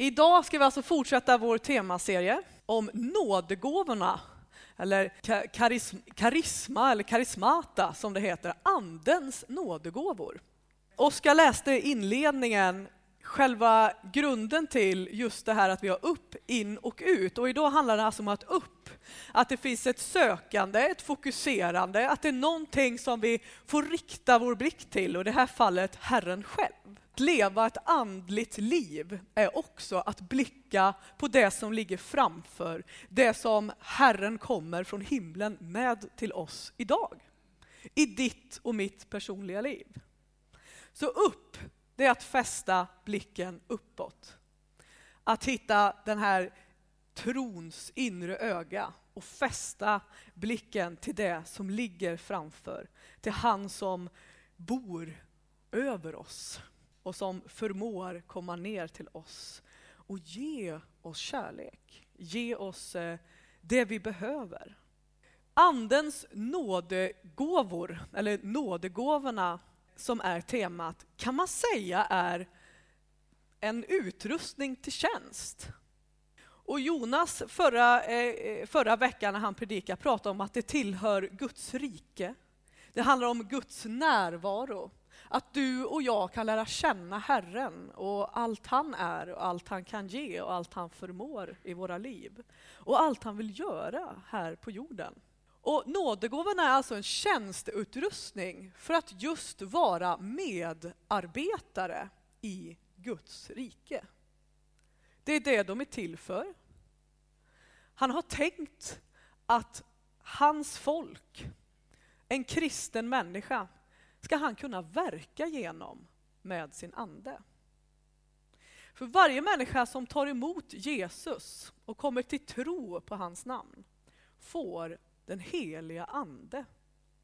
Idag ska vi alltså fortsätta vår temaserie om nådegåvorna, eller karism, karisma eller karismata som det heter, Andens nådegåvor. Oskar läste inledningen själva grunden till just det här att vi har upp, in och ut. Och idag handlar det alltså om att upp, att det finns ett sökande, ett fokuserande, att det är någonting som vi får rikta vår blick till och i det här fallet Herren själv. Att leva ett andligt liv är också att blicka på det som ligger framför, det som Herren kommer från himlen med till oss idag. I ditt och mitt personliga liv. Så upp, det är att fästa blicken uppåt. Att hitta den här trons inre öga och fästa blicken till det som ligger framför. Till han som bor över oss och som förmår komma ner till oss och ge oss kärlek. Ge oss eh, det vi behöver. Andens nådegåvor, eller nådegåvorna som är temat, kan man säga är en utrustning till tjänst. Och Jonas förra, eh, förra veckan när han predikade pratade om att det tillhör Guds rike. Det handlar om Guds närvaro. Att du och jag kan lära känna Herren och allt han är och allt han kan ge och allt han förmår i våra liv. Och allt han vill göra här på jorden. Och nådegåvan är alltså en tjänsteutrustning för att just vara medarbetare i Guds rike. Det är det de är till för. Han har tänkt att hans folk, en kristen människa, ska han kunna verka genom med sin ande. För varje människa som tar emot Jesus och kommer till tro på hans namn får den heliga ande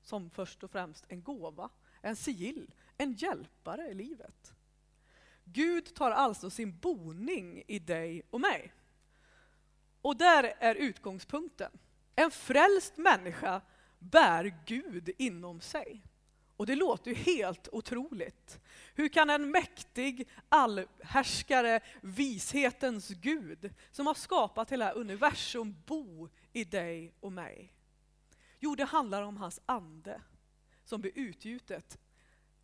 som först och främst en gåva, en sigill, en hjälpare i livet. Gud tar alltså sin boning i dig och mig. Och där är utgångspunkten. En frälst människa bär Gud inom sig. Och det låter ju helt otroligt. Hur kan en mäktig allhärskare, vishetens Gud, som har skapat hela universum, bo i dig och mig? Jo, det handlar om hans ande som blir utgjutet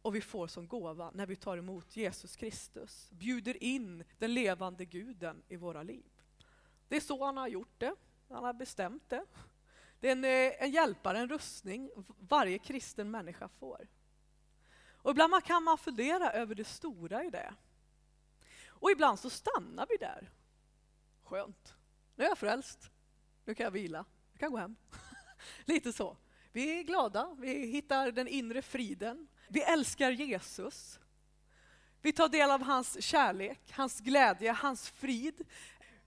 och vi får som gåva när vi tar emot Jesus Kristus, bjuder in den levande guden i våra liv. Det är så han har gjort det, han har bestämt det. Det är en, eh, en hjälpare, en rustning varje kristen människa får. Och ibland kan man fundera över det stora i det. Och ibland så stannar vi där. Skönt, nu är jag frälst, nu kan jag vila, jag kan gå hem. Lite så. Vi är glada, vi hittar den inre friden. Vi älskar Jesus. Vi tar del av hans kärlek, hans glädje, hans frid.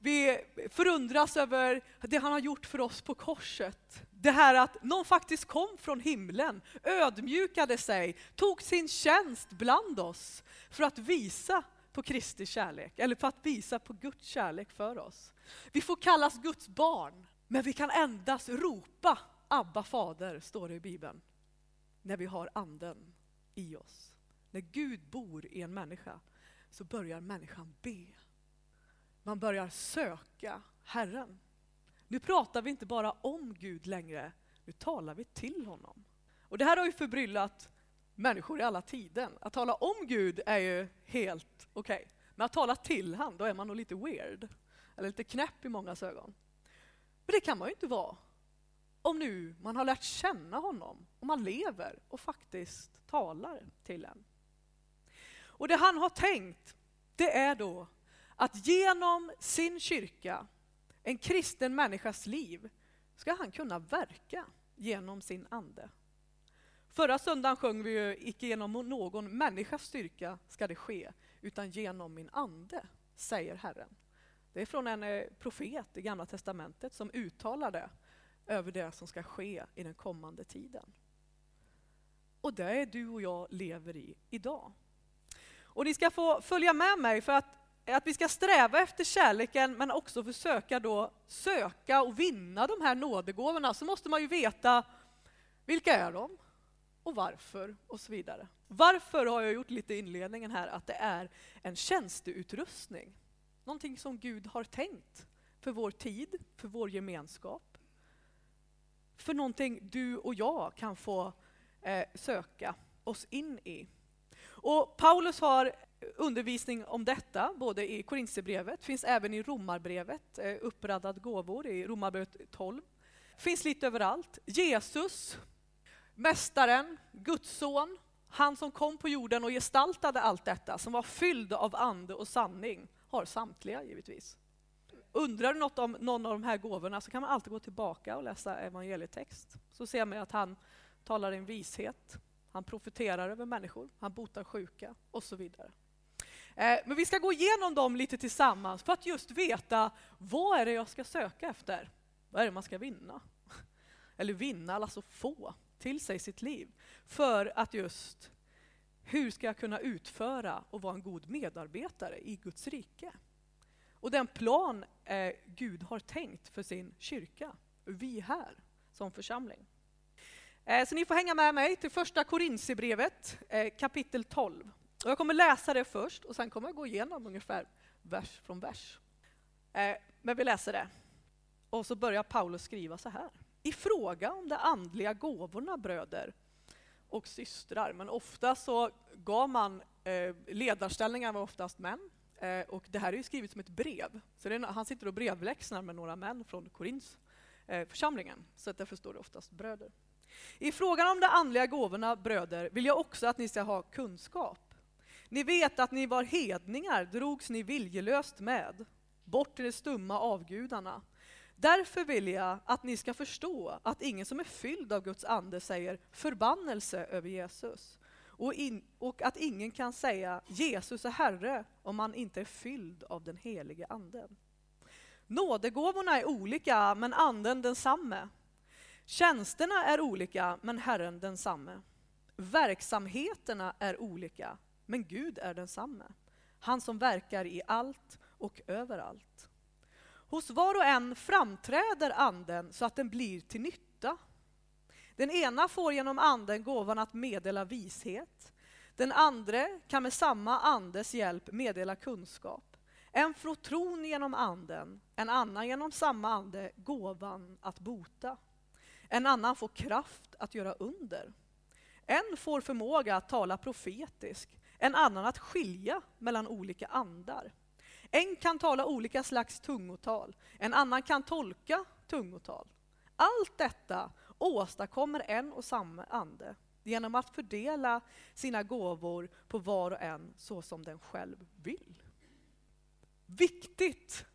Vi förundras över det han har gjort för oss på korset. Det här att någon faktiskt kom från himlen, ödmjukade sig, tog sin tjänst bland oss för att visa på Kristi kärlek, eller för att visa på Guds kärlek för oss. Vi får kallas Guds barn, men vi kan endast ropa Abba fader, står det i Bibeln, när vi har anden i oss. När Gud bor i en människa så börjar människan be. Man börjar söka Herren. Nu pratar vi inte bara om Gud längre, nu talar vi till honom. Och det här har ju förbryllat människor i alla tiden. Att tala om Gud är ju helt okej. Okay. Men att tala till honom, då är man nog lite weird. Eller lite knäpp i mångas ögon. Men det kan man ju inte vara om nu man har lärt känna honom och man lever och faktiskt talar till en. Och det han har tänkt, det är då att genom sin kyrka, en kristen människas liv, ska han kunna verka genom sin ande. Förra söndagen sjöng vi ju, icke genom någon människas styrka ska det ske, utan genom min ande, säger Herren. Det är från en eh, profet i Gamla Testamentet som uttalar det över det som ska ske i den kommande tiden. Och det är du och jag lever i idag. Och ni ska få följa med mig för att, att vi ska sträva efter kärleken men också försöka då söka och vinna de här nådegåvorna så måste man ju veta vilka är de och varför och så vidare. Varför har jag gjort lite inledningen här att det är en tjänsteutrustning. Någonting som Gud har tänkt för vår tid, för vår gemenskap. För någonting du och jag kan få eh, söka oss in i. Och Paulus har undervisning om detta, både i Korinthierbrevet, finns även i Romarbrevet, eh, uppradad gåvor i Romarbrevet 12. Finns lite överallt. Jesus, Mästaren, Guds son, han som kom på jorden och gestaltade allt detta, som var fylld av ande och sanning, har samtliga givetvis. Undrar du något om någon av de här gåvorna så kan man alltid gå tillbaka och läsa evangelietext. Så ser man att han talar en vishet, han profeterar över människor, han botar sjuka och så vidare. Eh, men vi ska gå igenom dem lite tillsammans för att just veta vad är det jag ska söka efter? Vad är det man ska vinna? Eller vinna, alltså få till sig sitt liv. För att just, hur ska jag kunna utföra och vara en god medarbetare i Guds rike? Och den plan eh, Gud har tänkt för sin kyrka, vi här som församling. Eh, så ni får hänga med mig till första Korintierbrevet eh, kapitel 12. Och jag kommer läsa det först och sen kommer jag gå igenom ungefär vers från vers. Eh, men vi läser det. Och så börjar Paulus skriva så här. I fråga om de andliga gåvorna, bröder och systrar, men ofta så gav man, eh, ledarställningar var oftast män, eh, och det här är ju skrivet som ett brev. Så är, han sitter och brevläxnar med några män från Korints eh, församlingen, så att därför står det oftast bröder. I frågan om de andliga gåvorna, bröder, vill jag också att ni ska ha kunskap. Ni vet att ni var hedningar, drogs ni viljelöst med, bort till de stumma avgudarna. Därför vill jag att ni ska förstå att ingen som är fylld av Guds ande säger förbannelse över Jesus. Och, in, och, att ingen kan säga Jesus är Herre om man inte är fylld av den helige Anden. Nådegåvorna är olika, men Anden densamme. Tjänsterna är olika, men Herren densamme. Verksamheterna är olika, men Gud är densamme. Han som verkar i allt och överallt. Hos var och en framträder anden så att den blir till nytta. Den ena får genom anden gåvan att meddela vishet. Den andra kan med samma andes hjälp meddela kunskap. En får tron genom anden, en annan genom samma ande gåvan att bota. En annan får kraft att göra under. En får förmåga att tala profetiskt, en annan att skilja mellan olika andar. En kan tala olika slags tungotal, en annan kan tolka tungotal. Allt detta åstadkommer en och samma ande genom att fördela sina gåvor på var och en så som den själv vill. Viktigt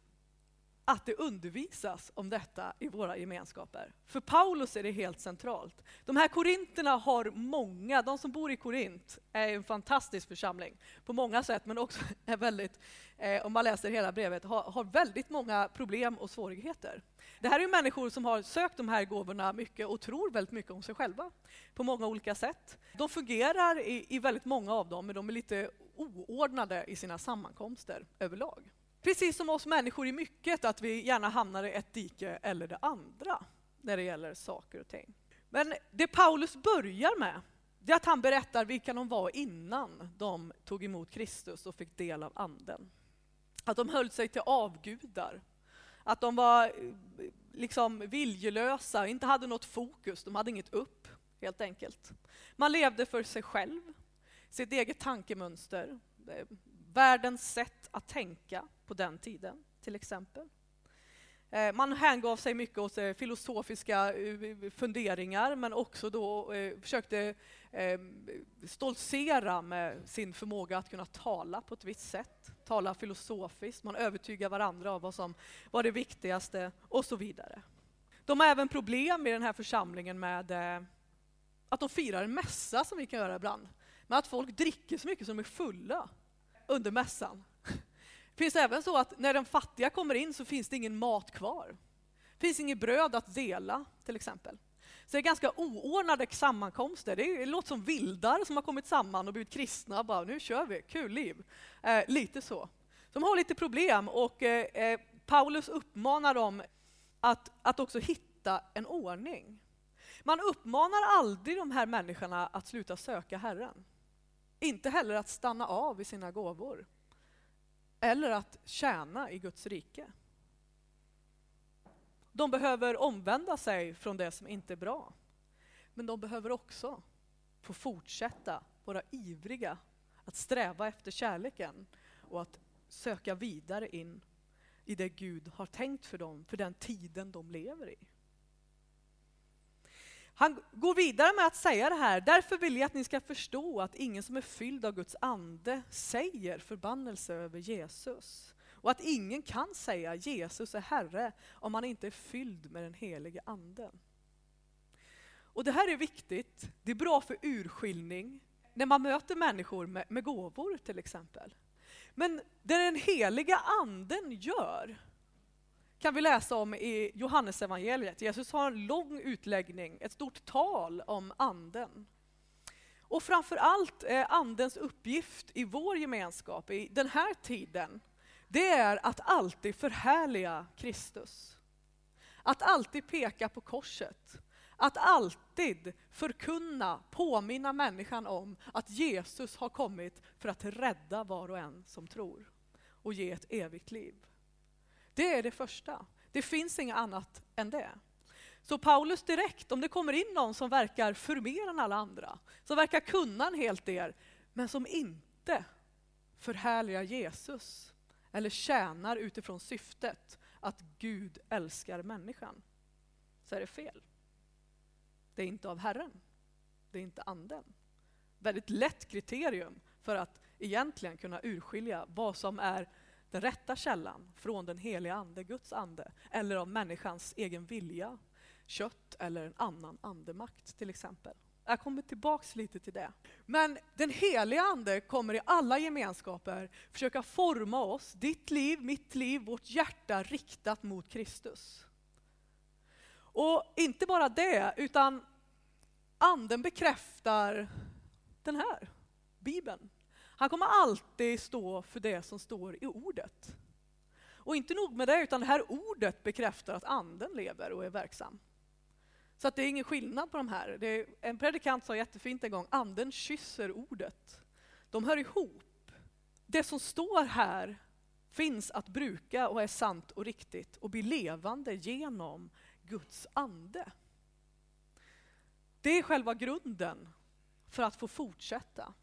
att det undervisas om detta i våra gemenskaper. För Paulus är det helt centralt. De här korinterna har många, de som bor i Korint är en fantastisk församling på många sätt, men också är väldigt, eh, om man läser hela brevet, har, har, väldigt många problem och svårigheter. Det här är människor som har sökt de här gåvorna mycket och tror väldigt mycket om sig själva på många olika sätt. De fungerar i, i väldigt många av dem, men de är lite oordnade i sina sammankomster överlag. Precis som oss människor i mycket, att vi gärna hamnar i ett dike eller det andra när det gäller saker och ting. Men det Paulus börjar med, det är att han berättar vilka de var innan de tog emot Kristus och fick del av Anden. Att de höll sig till avgudar, att de var liksom viljelösa, inte hade något fokus, de hade inget upp, helt enkelt. Man levde för sig själv, sitt eget tankemönster, eh, världens sätt att tänka på den tiden, till exempel. Eh, man hängav sig mycket åt eh, filosofiska eh, funderingar men också då försökte stoltsera med sin förmåga att kunna tala på ett visst sätt, tala filosofiskt, man övertygar varandra om vad som var det viktigaste och så vidare. De har även problem i den här församlingen med att de firar en mässa som vi kan göra ibland, med att folk dricker så mycket som de är fulla under mässan. Det finns även så att när den fattiga kommer in så finns det ingen mat kvar. Det finns inget bröd att dela, till exempel. Så det är ganska oordnade sammankomster. Det, låter som vildar som har kommit samman och blivit kristna. Bara, nu kör vi, kul liv. Eh, lite så. De har lite problem och eh, eh, Paulus uppmanar dem att, att också hitta en ordning. Man uppmanar aldrig de här människorna att sluta söka Herren. Inte heller att stanna av i sina gåvor eller att tjäna i Guds rike. De behöver omvända sig från det som inte är bra. Men de behöver också få fortsätta vara ivriga att sträva efter kärleken och att söka vidare in i det Gud har tänkt för dem, för den tiden de lever i. Han går vidare med att säga det här, därför vill jag att ni ska förstå att ingen som är fylld av Guds ande säger förbannelse över Jesus. Och att ingen kan säga Jesus är Herre om man inte är fylld med den helige Anden. Och det här är viktigt, det är bra för urskiljning när man möter människor med, med gåvor till exempel. Men det den heliga anden gör kan vi läsa om i Johannesevangeliet. Jesus har en lång utläggning, ett stort tal om anden. Och framför allt är andens uppgift i vår gemenskap i den här tiden, det är att alltid förhärliga Kristus. Att alltid peka på korset. Att alltid förkunna, påminna människan om att Jesus har kommit för att rädda var och en som tror och ge ett evigt liv. Det är det första. Det finns inget annat än det. Så Paulus direkt, om det kommer in någon som verkar förmer än alla andra, som verkar kunna en hel del, men som inte förhärligar Jesus eller tjänar utifrån syftet att Gud älskar människan, så är det fel. Det är inte av Herren. Det är inte anden. Väldigt lätt kriterium för att egentligen kunna urskilja vad som är den rätta källan från den heliga ande, Guds ande, eller av människans egen vilja, kött eller en annan andemakt till exempel. Jag kommer tillbaks lite till det. Men den heliga ande kommer i alla gemenskaper försöka forma oss, ditt liv, mitt liv, vårt hjärta riktat mot Kristus. Och inte bara det, utan anden bekräftar den här, Bibeln. Han kommer alltid stå för det som står i ordet. Och inte nog med det, utan det här ordet bekräftar att anden lever och är verksam. Så att det är ingen skillnad på de här. Är, en predikant sa jättefint en gång, anden kysser ordet. De hör ihop. Det som står här finns att bruka och är sant och riktigt och blir levande genom Guds ande. Det är själva grunden för att få fortsätta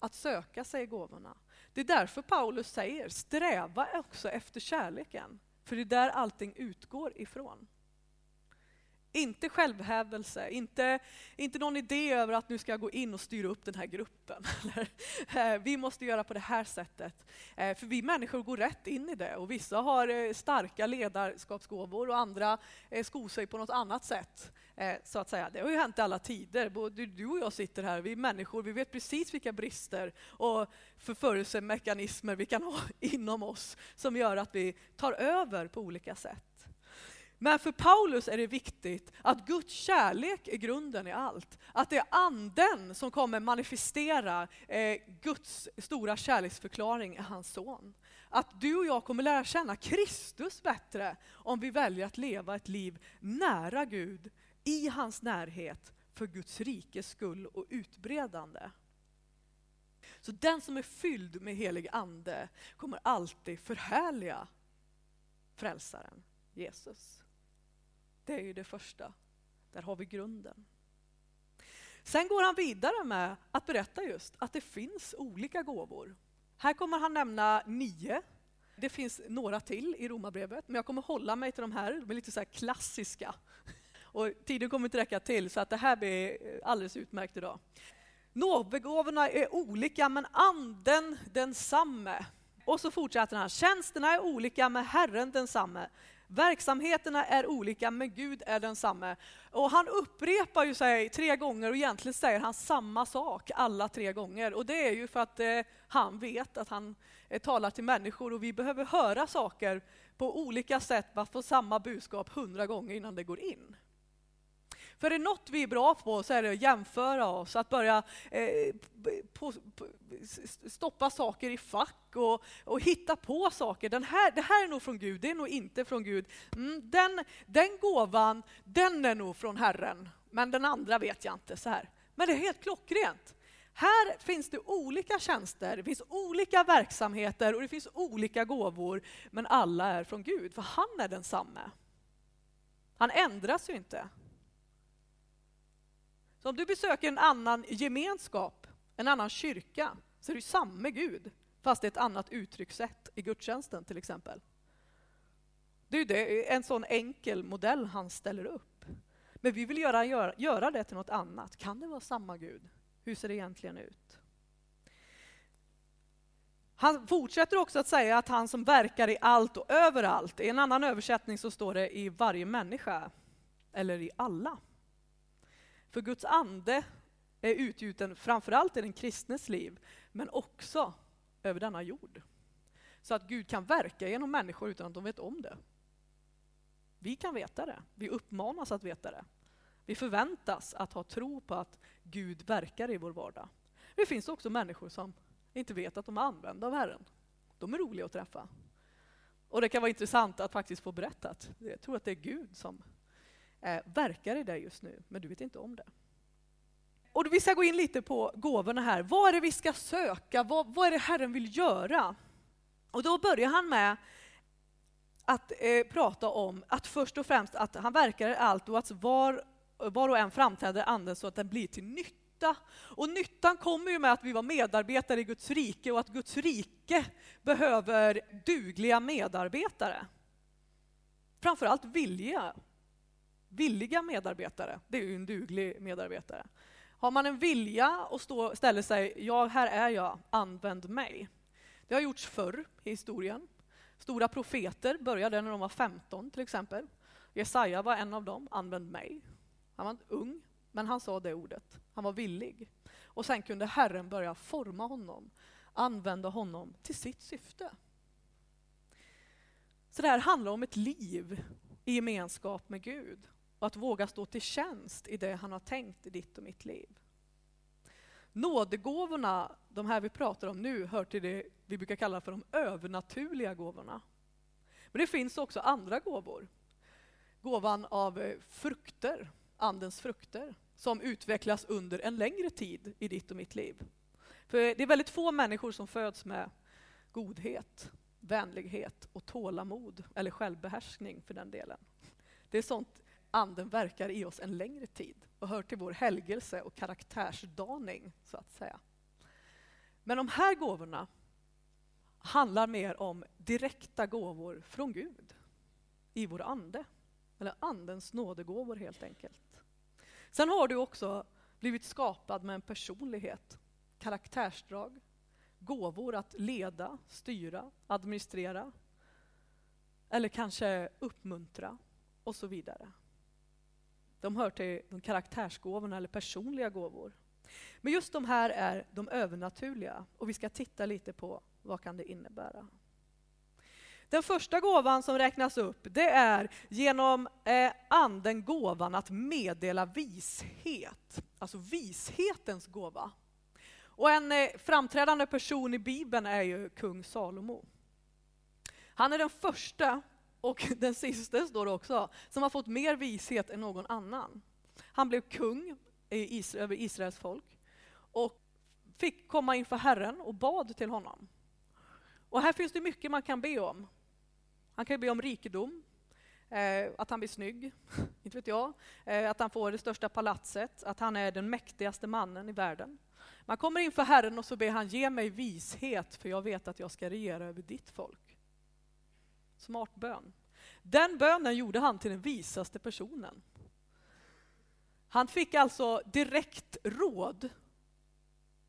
att söka sig gåvorna. Det är därför Paulus säger, sträva också efter kärleken, för det är där allting utgår ifrån. Inte självhävelse, inte, inte någon idé över att nu ska jag gå in och styra upp den här gruppen. Eh, vi måste göra på det här sättet. Eh, för vi människor går rätt in i det och vissa har eh, starka ledarskapsgåvor och andra skor sig på något annat sätt. Eh, så att säga. Det har ju hänt i alla tider. Både du och jag sitter här, vi är människor, vi vet precis vilka brister och förförelsemekanismer vi kan ha inom oss som gör att vi tar över på olika sätt. Men för Paulus är det viktigt att Guds kärlek är grunden i allt. Att det är anden som kommer manifestera eh, Guds stora kärleksförklaring i hans son. Att du och jag kommer lära känna Kristus bättre om vi väljer att leva ett liv nära Gud, i hans närhet, för Guds rikes skull och utbredande. Så den som är fylld med helig ande kommer alltid förhärliga frälsaren Jesus. Det är ju det första. Där har vi grunden. Sen går han vidare med att berätta just att det finns olika gåvor. Här kommer han nämna nio. Det finns några till i Romarbrevet, men jag kommer hålla mig till de här. De är lite så klassiska. Och tiden kommer inte räcka till, så att det här blir alldeles utmärkt idag. Nådegåvorna är olika, men anden densamme. Och så fortsätter han. Tjänsterna är olika, men Herren densamme. Verksamheterna är olika, men Gud är densamme. Och han upprepar ju sig tre gånger och egentligen säger han samma sak alla tre gånger. Och det är ju för att eh, han vet att han eh, talar till människor och vi behöver höra saker på olika sätt för att få samma budskap hundra gånger innan det går in. För är det något vi är bra på så är det att jämföra oss, att börja eh, på, på, stoppa saker i fack och, och, hitta på saker. Den här, det här är nog från Gud, det är nog inte från Gud. Mm, den, den gåvan, den är nog från Herren, men den andra vet jag inte. så här. Men det är helt klockrent. Här finns det olika tjänster, det finns olika verksamheter och det finns olika gåvor, men alla är från Gud, för han är densamme. Han ändras ju inte. Så om du besöker en annan gemenskap, en annan kyrka, så är det samma Gud, fast det är ett annat uttryckssätt i gudstjänsten till exempel. Det är det, en sån enkel modell han ställer upp. Men vi vill göra, göra, göra det till något annat. Kan det vara samma Gud? Hur ser det egentligen ut? Han fortsätter också att säga att han som verkar i allt och överallt. I en annan översättning så står det i varje människa, eller i alla. För Guds ande är utgjuten framförallt i den kristnes liv, men också över denna jord. Så att Gud kan verka genom människor utan att de vet om det. Vi kan veta det, vi uppmanas att veta det. Vi förväntas att ha tro på att Gud verkar i vår vardag. Det finns också människor som inte vet att de är använda av Herren. De är roliga att träffa. Och det kan vara intressant att faktiskt få berättat. Jag tror att det är Gud som eh, verkar i dig just nu, men du vet inte om det. Och vi ska gå in lite på gåvorna här. Vad är det vi ska söka? Vad, vad är det Herren vill göra? Och då börjar han med att eh, prata om att först och främst att han verkar i allt och att var, var och en framträder anden så att den blir till nytta. Och nyttan kommer ju med att vi var medarbetare i Guds rike och att Guds rike behöver dugliga medarbetare. Framförallt vilja. Villiga medarbetare, det är ju en duglig medarbetare. Har man en vilja och stå, ställer sig, ja här är jag, använd mig. Det har gjorts förr i historien. Stora profeter började när de var 15 till exempel. Jesaja var en av dem, använd mig. Han var ung, men han sa det ordet. Han var villig. Och sen kunde Herren börja forma honom, använda honom till sitt syfte. Så det här handlar om ett liv i gemenskap med Gud och att våga stå till tjänst i det han har tänkt i ditt och mitt liv. Nådegåvorna, de här vi pratar om nu, hör till det vi brukar kalla för de övernaturliga gåvorna. Men det finns också andra gåvor. Gåvan av eh, frukter, andens frukter, som utvecklas under en längre tid i ditt och mitt liv. För det är väldigt få människor som föds med godhet, vänlighet och tålamod, eller självbehärskning för den delen. Det är sånt anden verkar i oss en längre tid och hör till vår helgelse och karaktärsdaning, så att säga. Men de här gåvorna handlar mer om direkta gåvor från Gud i vår ande. Eller andens nådegåvor helt enkelt. Sen har du också blivit skapad med en personlighet, karaktärsdrag, gåvor att leda, styra, administrera eller kanske uppmuntra och så vidare. De hör till de karaktärsgåvorna eller personliga gåvor. Men just de här är de övernaturliga och vi ska titta lite på vad kan det innebära. Den första gåvan som räknas upp det är genom eh, anden gåvan att meddela vishet, alltså vishetens gåva. Och en eh, framträdande person i Bibeln är ju kung Salomo. Han är den första och den sista står det också, som har fått mer vishet än någon annan. Han blev kung Israel, över Israels folk och fick komma inför Herren och bad till honom. Och här finns det mycket man kan be om. Han kan be om rikedom, eh, att han blir snygg, inte vet jag, eh, att han får det största palatset, att han är den mäktigaste mannen i världen. Man kommer inför Herren och så ber han ge mig vishet för jag vet att jag ska regera över ditt folk. Smart bön. Den bönen gjorde han till den visaste personen. Han fick alltså direkt råd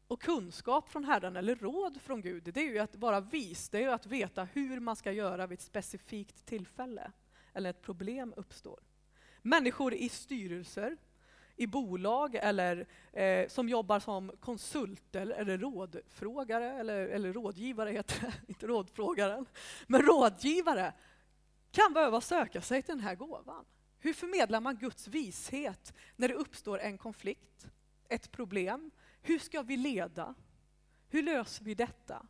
och kunskap från Herren, eller råd från Gud. Det är ju att vara vis, det är ju att veta hur man ska göra vid ett specifikt tillfälle, eller ett problem uppstår. Människor i styrelser, i bolag eller eh, som jobbar som konsulter eller rådfrågare, eller, eller rådgivare heter det, inte rådfrågaren, men rådgivare kan behöva söka sig till den här gåvan. Hur förmedlar man Guds vishet när det uppstår en konflikt, ett problem? Hur ska vi leda? Hur löser vi detta?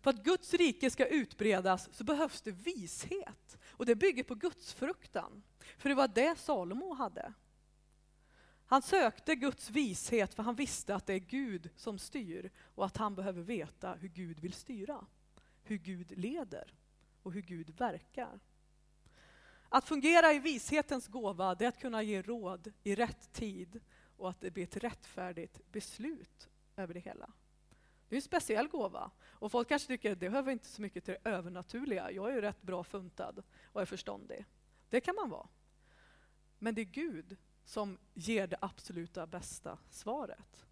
För att Guds rike ska utbredas så behövs det vishet. Och det bygger på Guds fruktan. För det var det Salomo hade. Han sökte Guds vishet för han visste att det är Gud som styr och att han behöver veta hur Gud vill styra, hur Gud leder och hur Gud verkar. Att fungera i vishetens gåva, det är att kunna ge råd i rätt tid och att det blir ett rättfärdigt beslut över det hela. Det är en speciell gåva. Och folk kanske tycker att det behöver inte så mycket till det övernaturliga. Jag är ju rätt bra funtad och är förståndig. Det kan man vara. Men det är Gud som ger det absoluta bästa svaret.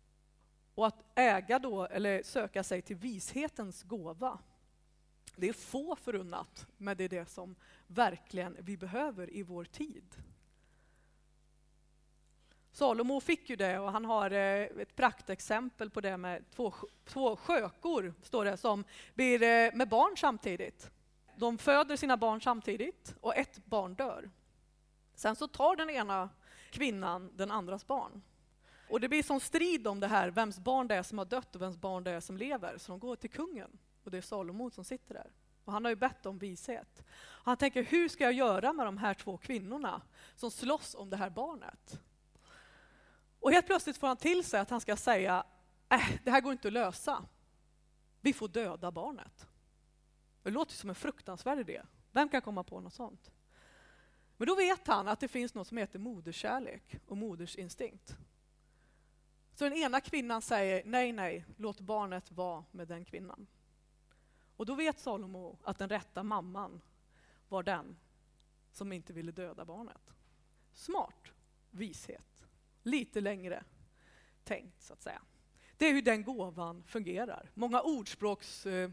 Och att äga då, eller söka sig till vishetens gåva, det är få förunnat, men det är det som verkligen vi behöver i vår tid. Salomo fick ju det och han har eh, ett praktexempel på det med två, två skökor, står det, som blir eh, med barn samtidigt. De föder sina barn samtidigt och ett barn dör. Sen så tar den ena kvinnan den andras barn. Och det blir som strid om det här, vems barn det är som har dött och vems barn det är som lever. Så de går till kungen och det är Salomo som sitter där. Och han har ju bett om vishet. Han tänker, hur ska jag göra med de här två kvinnorna som slåss om det här barnet? Och helt plötsligt får han till sig att han ska säga, äh, det här går inte att lösa. Vi får döda barnet. Det låter som en fruktansvärd idé. Vem kan komma på något sånt? Men då vet han att det finns något som heter moderskärlek och modersinstinkt. Så den ena kvinnan säger nej, nej, låt barnet vara med den kvinnan. Och då vet Salomo att den rätta mamman var den som inte ville döda barnet. Smart vishet. Lite längre tänkt, så att säga. Det är hur den gåvan fungerar. Många ordspråks eh,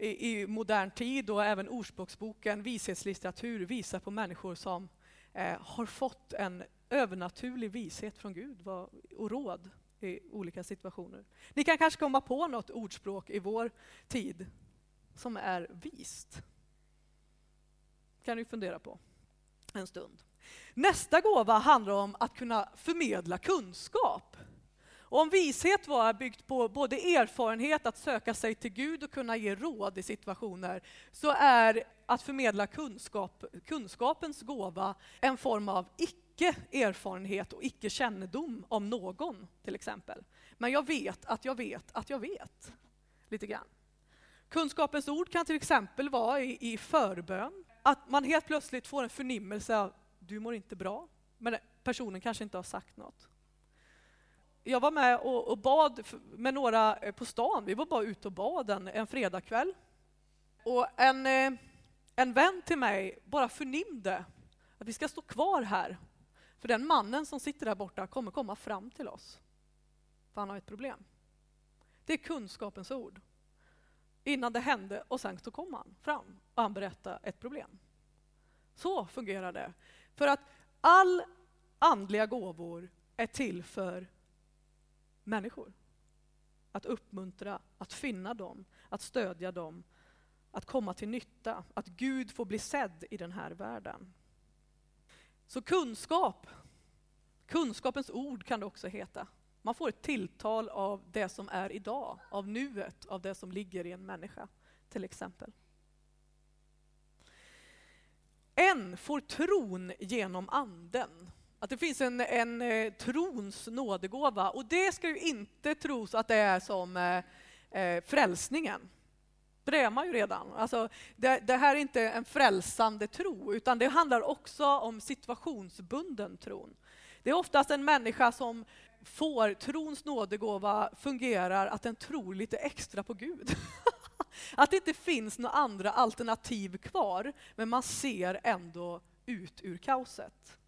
i, i, modern tid och även Ordspråksboken, vishetslitteratur, visar på människor som eh, har fått en övernaturlig vishet från Gud och råd i olika situationer. Ni kan kanske komma på något ordspråk i vår tid som är vist. kan ni fundera på en stund. Nästa gåva handlar om att kunna förmedla kunskap. Och om vishet var byggt på både erfarenhet att söka sig till Gud och kunna ge råd i situationer, så är att förmedla kunskap, kunskapens gåva en form av icke-erfarenhet och icke-kännedom om någon, till exempel. Men jag vet att jag vet att jag vet, lite grann. Kunskapens ord kan till exempel vara i, i förbön, att man helt plötsligt får en förnimmelse av du mår inte bra, men personen kanske inte har sagt något jag var med och, och, bad med några eh, på stan. Vi var bara ute och bad en, en fredagkväll. Och en, eh, en vän till mig bara förnimde att vi ska stå kvar här. För den mannen som sitter där borta kommer komma fram till oss. För han har ett problem. Det är kunskapens ord. Innan det hände och sen så kom han fram och han berättade ett problem. Så fungerar det. För att all andliga gåvor är till för människor. Att uppmuntra, att finna dem, att stödja dem, att komma till nytta, att Gud får bli sedd i den här världen. Så kunskap, kunskapens ord kan det också heta. Man får ett tilltal av det som är idag, av nuet, av det som ligger i en människa, till exempel. En får tron genom anden. Att det finns en, en eh, trons nådegåva och det ska ju inte tros att det är som eh, eh frälsningen. Det är man ju redan. Alltså, det, det, här är inte en frälsande tro, utan det handlar också om situationsbunden tron. Det är oftast en människa som får trons nådegåva fungerar att den tror lite extra på Gud. att det inte finns några andra alternativ kvar, men man ser ändå ut ur kaoset.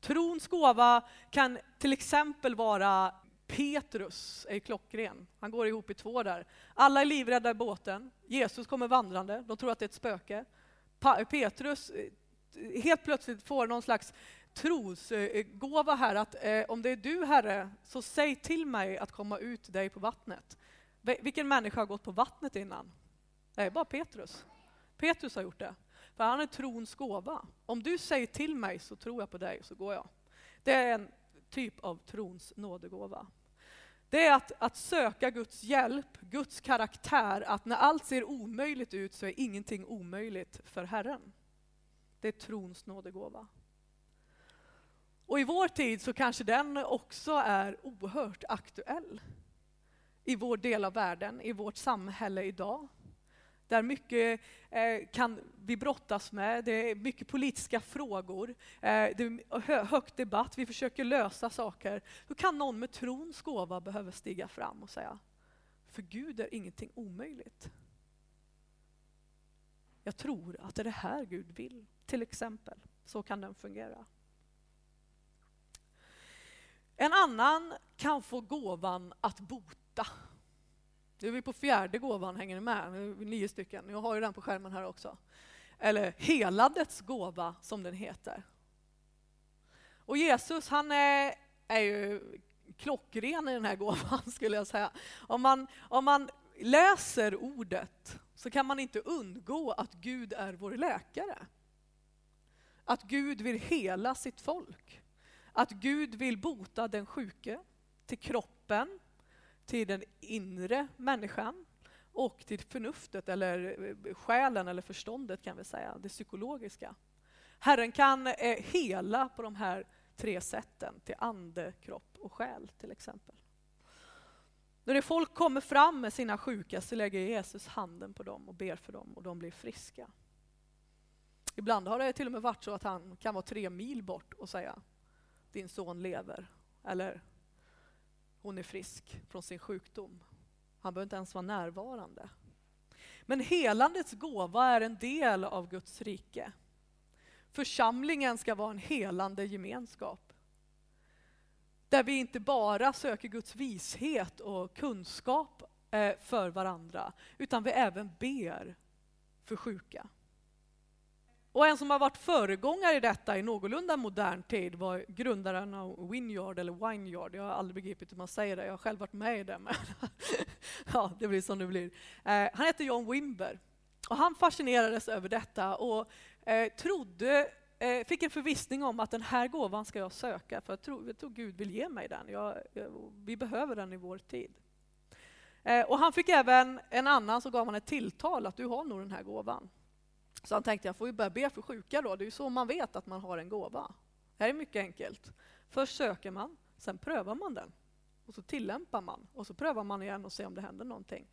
Trons gåva kan till exempel vara Petrus är klockren. Han går ihop i två där. Alla är livrädda i båten. Jesus kommer vandrande. De tror att det är ett spöke. Pa Petrus eh, helt plötsligt får någon slags trosgåva här att eh, om det är du Herre, så säg till mig att komma ut dig på vattnet. Vilken människa har gått på vattnet innan? Det är bara Petrus. Petrus har gjort det. För han är trons gåva. Om du säger till mig så tror jag på dig så går jag. Det är en typ av trons nådegåva. Det är att, att söka Guds hjälp, Guds karaktär, att när allt ser omöjligt ut så är ingenting omöjligt för Herren. Det är trons nådegåva. Och i vår tid så kanske den också är oerhört aktuell. I vår del av världen, i vårt samhälle idag. Där mycket eh, kan vi brottas med, det är mycket politiska frågor, eh, det är hö högt debatt, vi försöker lösa saker. Då kan någon med trons gåva behöva stiga fram och säga, för Gud är ingenting omöjligt. Jag tror att det är det här Gud vill, till exempel. Så kan den fungera. En annan kan få gåvan att bota. Nu är vi på fjärde gåvan, hänger ni med? Nio stycken, jag har ju den på skärmen här också. Eller helandets gåva, som den heter. Och Jesus, han är, är ju klockren i den här gåvan, skulle jag säga. Om man, om man läser ordet så kan man inte undgå att Gud är vår läkare. Att Gud vill hela sitt folk. Att Gud vill bota den sjuke till kroppen, till den inre människan och till förnuftet eller eh, själen eller förståndet kan vi säga, det psykologiska. Herren kan eh, hela på de här tre sätten, till ande, kropp och själ till exempel. När folk kommer fram med sina sjuka så lägger Jesus handen på dem och ber för dem och de blir friska. Ibland har det till och med varit så att han kan vara tre mil bort och säga din son lever eller hon är frisk från sin sjukdom. Han behöver inte ens vara närvarande. Men helandets gåva är en del av Guds rike. Församlingen ska vara en helande gemenskap. Där vi inte bara söker Guds vishet och kunskap eh, för varandra, utan vi även ber för sjuka. Och en som har varit föregångare i detta i någorlunda modern tid var grundaren av Winyard, eller Wineyard. Jag har aldrig begripit hur man säger det, jag har själv varit med i det. Men ja, det blir som det blir. Eh, han hette John Wimber. Och han fascinerades över detta och eh, trodde, eh, fick en förvissning om att den här gåvan ska jag söka, för jag tror, jag tror Gud vill ge mig den. Jag, jag, vi behöver den i vår tid. Eh, och han fick även en annan som gav honom ett tilltal att du har nog den här gåvan. Så han tänkte, jag får ju börja be för sjuka då. Det är ju så man vet att man har en gåva. Det här är mycket enkelt. Först söker man, sen prövar man den. Och så tillämpar man. Och så prövar man igen och ser om det händer någonting.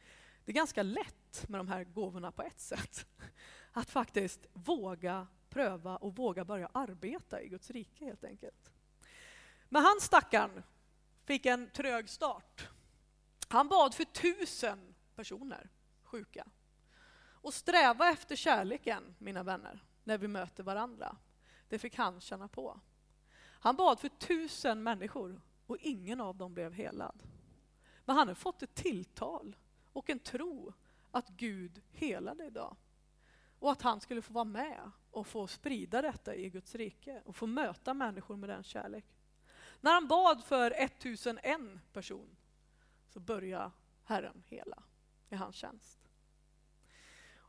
Det är ganska lätt med de här gåvorna på ett sätt. Att faktiskt våga pröva och våga börja arbeta i Guds rike helt enkelt. Men han stackaren fick en trög start. Han bad för tusen personer sjuka. Och sträva efter kärleken, mina vänner, när vi möter varandra. Det fick han känna på. Han bad för tusen människor och ingen av dem blev helad. Men han har fått ett tilltal och en tro att Gud helade idag. Och att han skulle få vara med och få sprida detta i Guds rike och få möta människor med den kärlek. När han bad för 1001 person så började Herren hela i hans tjänst.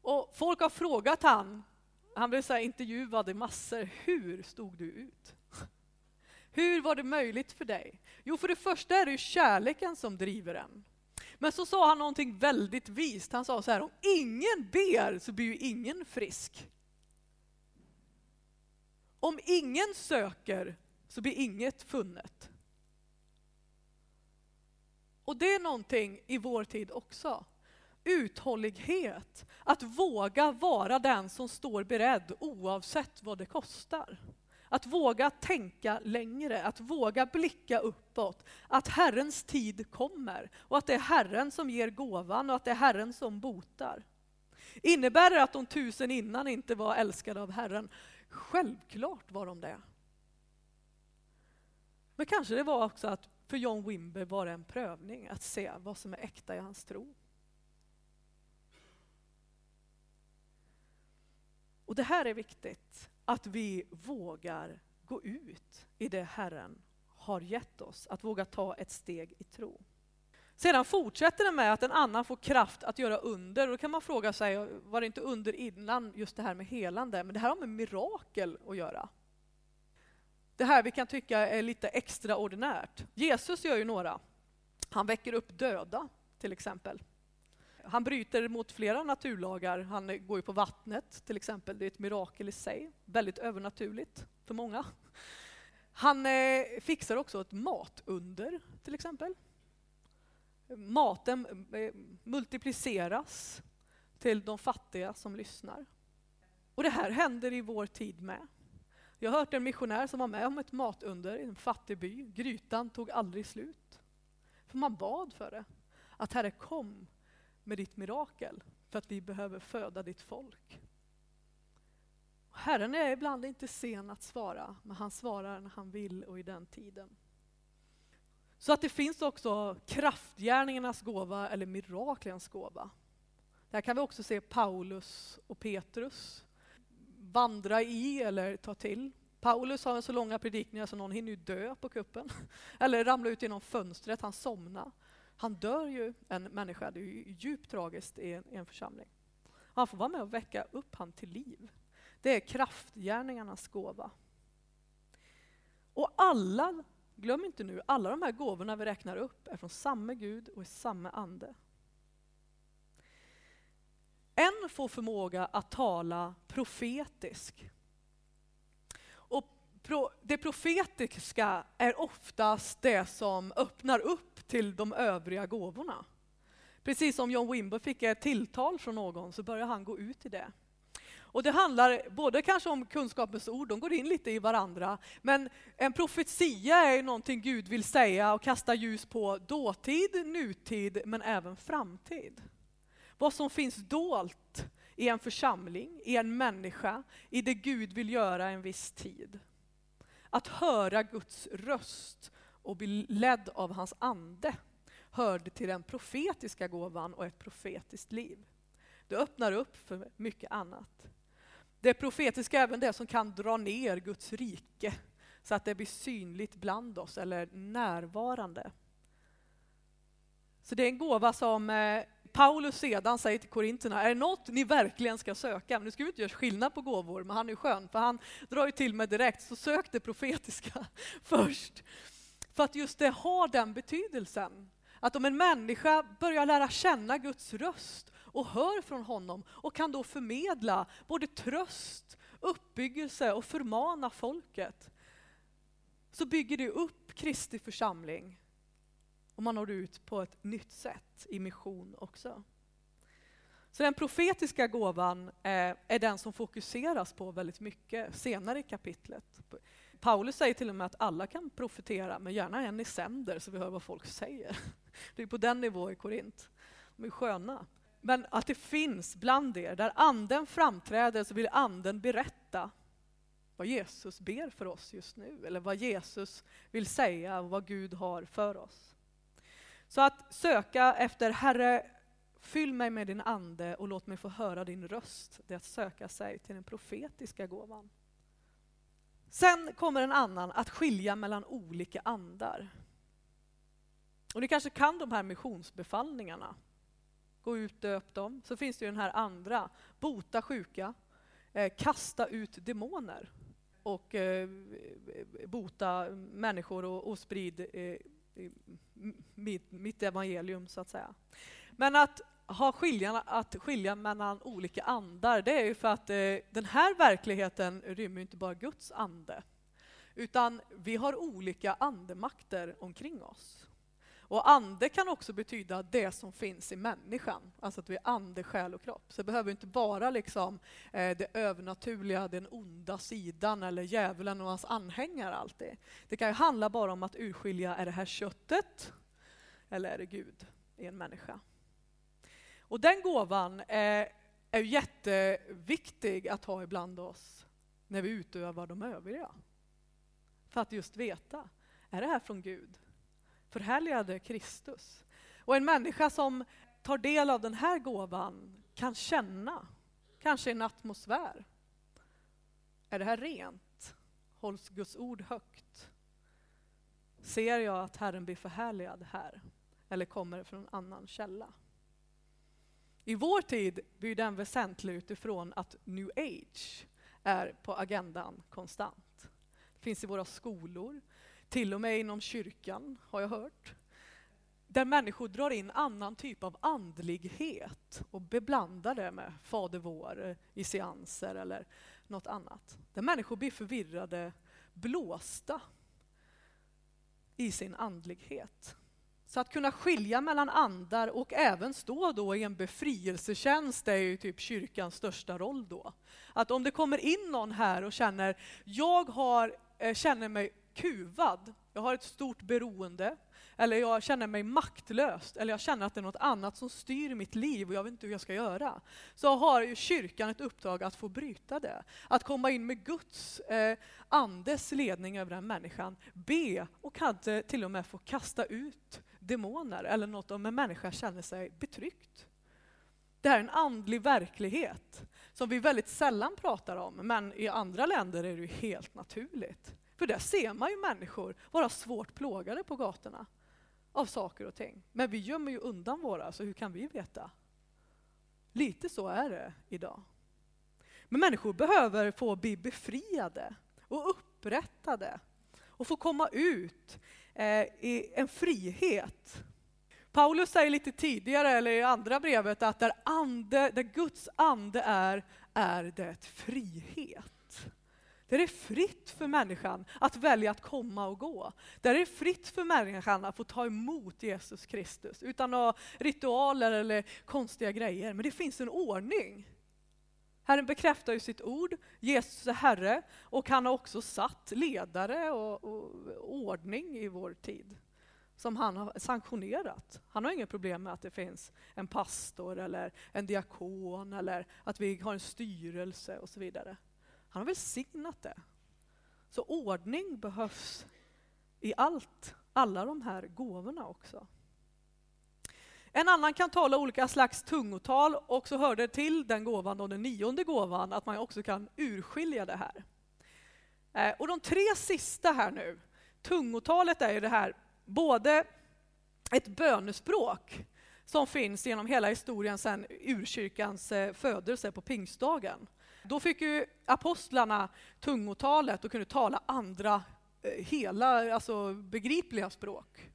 Och folk har frågat han, han blev så här intervjuad i massor, hur stod du ut? Hur var det möjligt för dig? Jo, för det första är det ju kärleken som driver en. Men så sa han någonting väldigt vist. Han sa så här, om ingen ber så blir ju ingen frisk. Om ingen söker så blir inget funnet. Och det är någonting i vår tid också uthållighet, att våga vara den som står beredd oavsett vad det kostar. Att våga tänka längre, att våga blicka uppåt, att Herrens tid kommer och att det är Herren som ger gåvan och att det är Herren som botar. Innebär det att de tusen innan inte var älskade av Herren? Självklart var de det. Men kanske det var också att för John Wimber var det en prövning att se vad som är äkta i hans tro. Och det här är viktigt, att vi vågar gå ut i det Herren har gett oss, att våga ta ett steg i tro. Sedan fortsätter det med att en annan får kraft att göra under. och då kan man fråga sig, var det inte under innan just det här med helande? Men det här har med mirakel att göra. Det här vi kan tycka är lite extraordinärt. Jesus gör ju några. Han väcker upp döda, till exempel. Han bryter mot flera naturlagar. Han går ju på vattnet till exempel. Det är ett mirakel i sig. Väldigt övernaturligt för många. Han eh, fixar också ett matunder, till exempel. Maten eh, multipliceras till de fattiga som lyssnar. Och det här händer i vår tid med. Jag har hört en missionär som var med om ett matunder i en fattig by. Grytan tog aldrig slut. För man bad för det. Att Herre kom med ditt mirakel för att vi behöver föda ditt folk. Herren är ibland inte sen att svara, men han svarar när han vill och i den tiden. Så att det finns också kraftgärningarnas gåva eller miraklens gåva. Där kan vi också se Paulus och Petrus vandra i eller ta till. Paulus har så långa predikningar så någon hinner ju dö på kuppen. Eller ramla ut genom fönstret, han somnar. Han dör ju, en människa, det är ju djupt tragiskt i en, i en församling. Han får vara med och väcka upp han till liv. Det är kraftgärningarnas gåva. Och alla, glöm inte nu, alla de här gåvorna vi räknar upp är från samma Gud och i samma ande. En får förmåga att tala profetisk. Det profetiska är oftast det som öppnar upp till de övriga gåvorna. Precis som John Wimber fick ett tilltal från någon så börjar han gå ut i det. Och det handlar både kanske om kunskapens ord, de går in lite i varandra, men en profetia är någonting Gud vill säga och kasta ljus på dåtid, nutid, men även framtid. Vad som finns dolt i en församling, i en människa, i det Gud vill göra en viss tid. Att höra Guds röst och bli ledd av hans ande hörde till den profetiska gåvan och ett profetiskt liv. Det öppnar upp för mycket annat. Det profetiska är även det som kan dra ner Guds rike så att det blir synligt bland oss eller närvarande. Så det är en gåva som eh, Paulus sedan säger till korinterna, är det något ni verkligen ska söka? Men nu ska vi inte göra skillnad på gåvor, men han är skön, för han drar ju till med direkt, så sök det profetiska först. För att just det har den betydelsen. Att om en människa börjar lära känna Guds röst och hör från honom och kan då förmedla både tröst, uppbyggelse och förmana folket, så bygger det upp Kristi församling och man når ut på ett nytt sätt i mission också. Så den profetiska gåvan eh, är, den som fokuseras på väldigt mycket senare i kapitlet. Paulus säger till och med att alla kan profetera, men gärna en i sänder så vi hör vad folk säger. Det är på den nivån i Korint. De är sköna. Men att det finns bland er, där anden framträder så vill anden berätta vad Jesus ber för oss just nu, eller vad Jesus vill säga och vad Gud har för oss. Så att söka efter Herre, fyll mig med din ande och låt mig få höra din röst, det är att söka sig till den profetiska gåvan. Sen kommer en annan, att skilja mellan olika andar. Och ni kanske kan de här missionsbefallningarna. Gå ut, döp dem. Så finns det ju den här andra, bota sjuka, eh, kasta ut demoner och eh, bota människor och, och sprid eh, mitt, mitt evangelium, så att säga. Men att ha skilja, att skilja mellan olika andar, det är ju för att eh, den här verkligheten rymmer inte bara Guds ande, utan vi har olika andemakter omkring oss. Och ande kan också betyda det som finns i människan, alltså att vi är ande, själ och kropp. Så det behöver inte vara liksom, eh, det övernaturliga, den onda sidan eller djävulen och hans anhängare alltid. Det kan ju handla bara om att urskilja, är det här köttet eller är det Gud i en människa? Och den gåvan eh, är, är jätteviktig att ha ibland oss när vi utövar de övriga. För att just veta, är det här från Gud? Förhärligade Kristus. Och en människa som tar del av den här gåvan kan känna, kanske en atmosfär. Är det här rent? Hålls Guds ord högt? Ser jag att Herren blir förhärligad här? Eller kommer det från en annan källa? I vår tid blir den väsentlig utifrån att new age är på agendan konstant. Det finns i våra skolor, till och med inom kyrkan har jag hört. Där människor drar in annan typ av andlighet och beblandar det med Fader vår i seanser eller något annat. Där människor blir förvirrade, blåsta i sin andlighet. Så att kunna skilja mellan andar och även stå då i en befrielsetjänst är ju typ kyrkans största roll då. Att om det kommer in någon här och känner, jag har, eh, känner mig kuvad, jag har ett stort beroende, eller jag känner mig maktlös, eller jag känner att det är något annat som styr mitt liv och jag vet inte hur jag ska göra. Så har ju kyrkan ett uppdrag att få bryta det. Att komma in med Guds eh, andes ledning över den människan, be och kanske till och med få kasta ut demoner eller något om en människa känner sig betryckt. Det här är en andlig verklighet som vi väldigt sällan pratar om, men i andra länder är det helt naturligt. För där ser man ju människor vara svårt plågade på gatorna av saker och ting. Men vi gömmer ju undan våra, så hur kan vi veta? Lite så är det idag. Men människor behöver få bli befriade och upprättade och få komma ut eh, i en frihet. Paulus säger lite tidigare, eller i andra brevet, att där, ande, där Guds ande är, är det frihet. Där det är fritt för människan att välja att komma och gå. Där det är fritt för människan att få ta emot Jesus Kristus utan några ritualer eller konstiga grejer. Men det finns en ordning. Herren bekräftar ju sitt ord, Jesus är Herre och han har också satt ledare och, och ordning i vår tid som han har sanktionerat. Han har inget problem med att det finns en pastor eller en diakon eller att vi har en styrelse och så vidare. Han har välsignat det. Så ordning behövs i allt, alla de här gåvorna också. En annan kan tala olika slags tungotal och så hör det till den gåvan den nionde gåvan att man också kan urskilja det här. Eh, och de tre sista här nu, tungotalet är ju det här, både ett bönespråk som finns genom hela historien sedan urkyrkans eh, födelse på pingstdagen. Då fick ju apostlarna tungotalet och kunde tala andra eh, hela, alltså begripliga språk.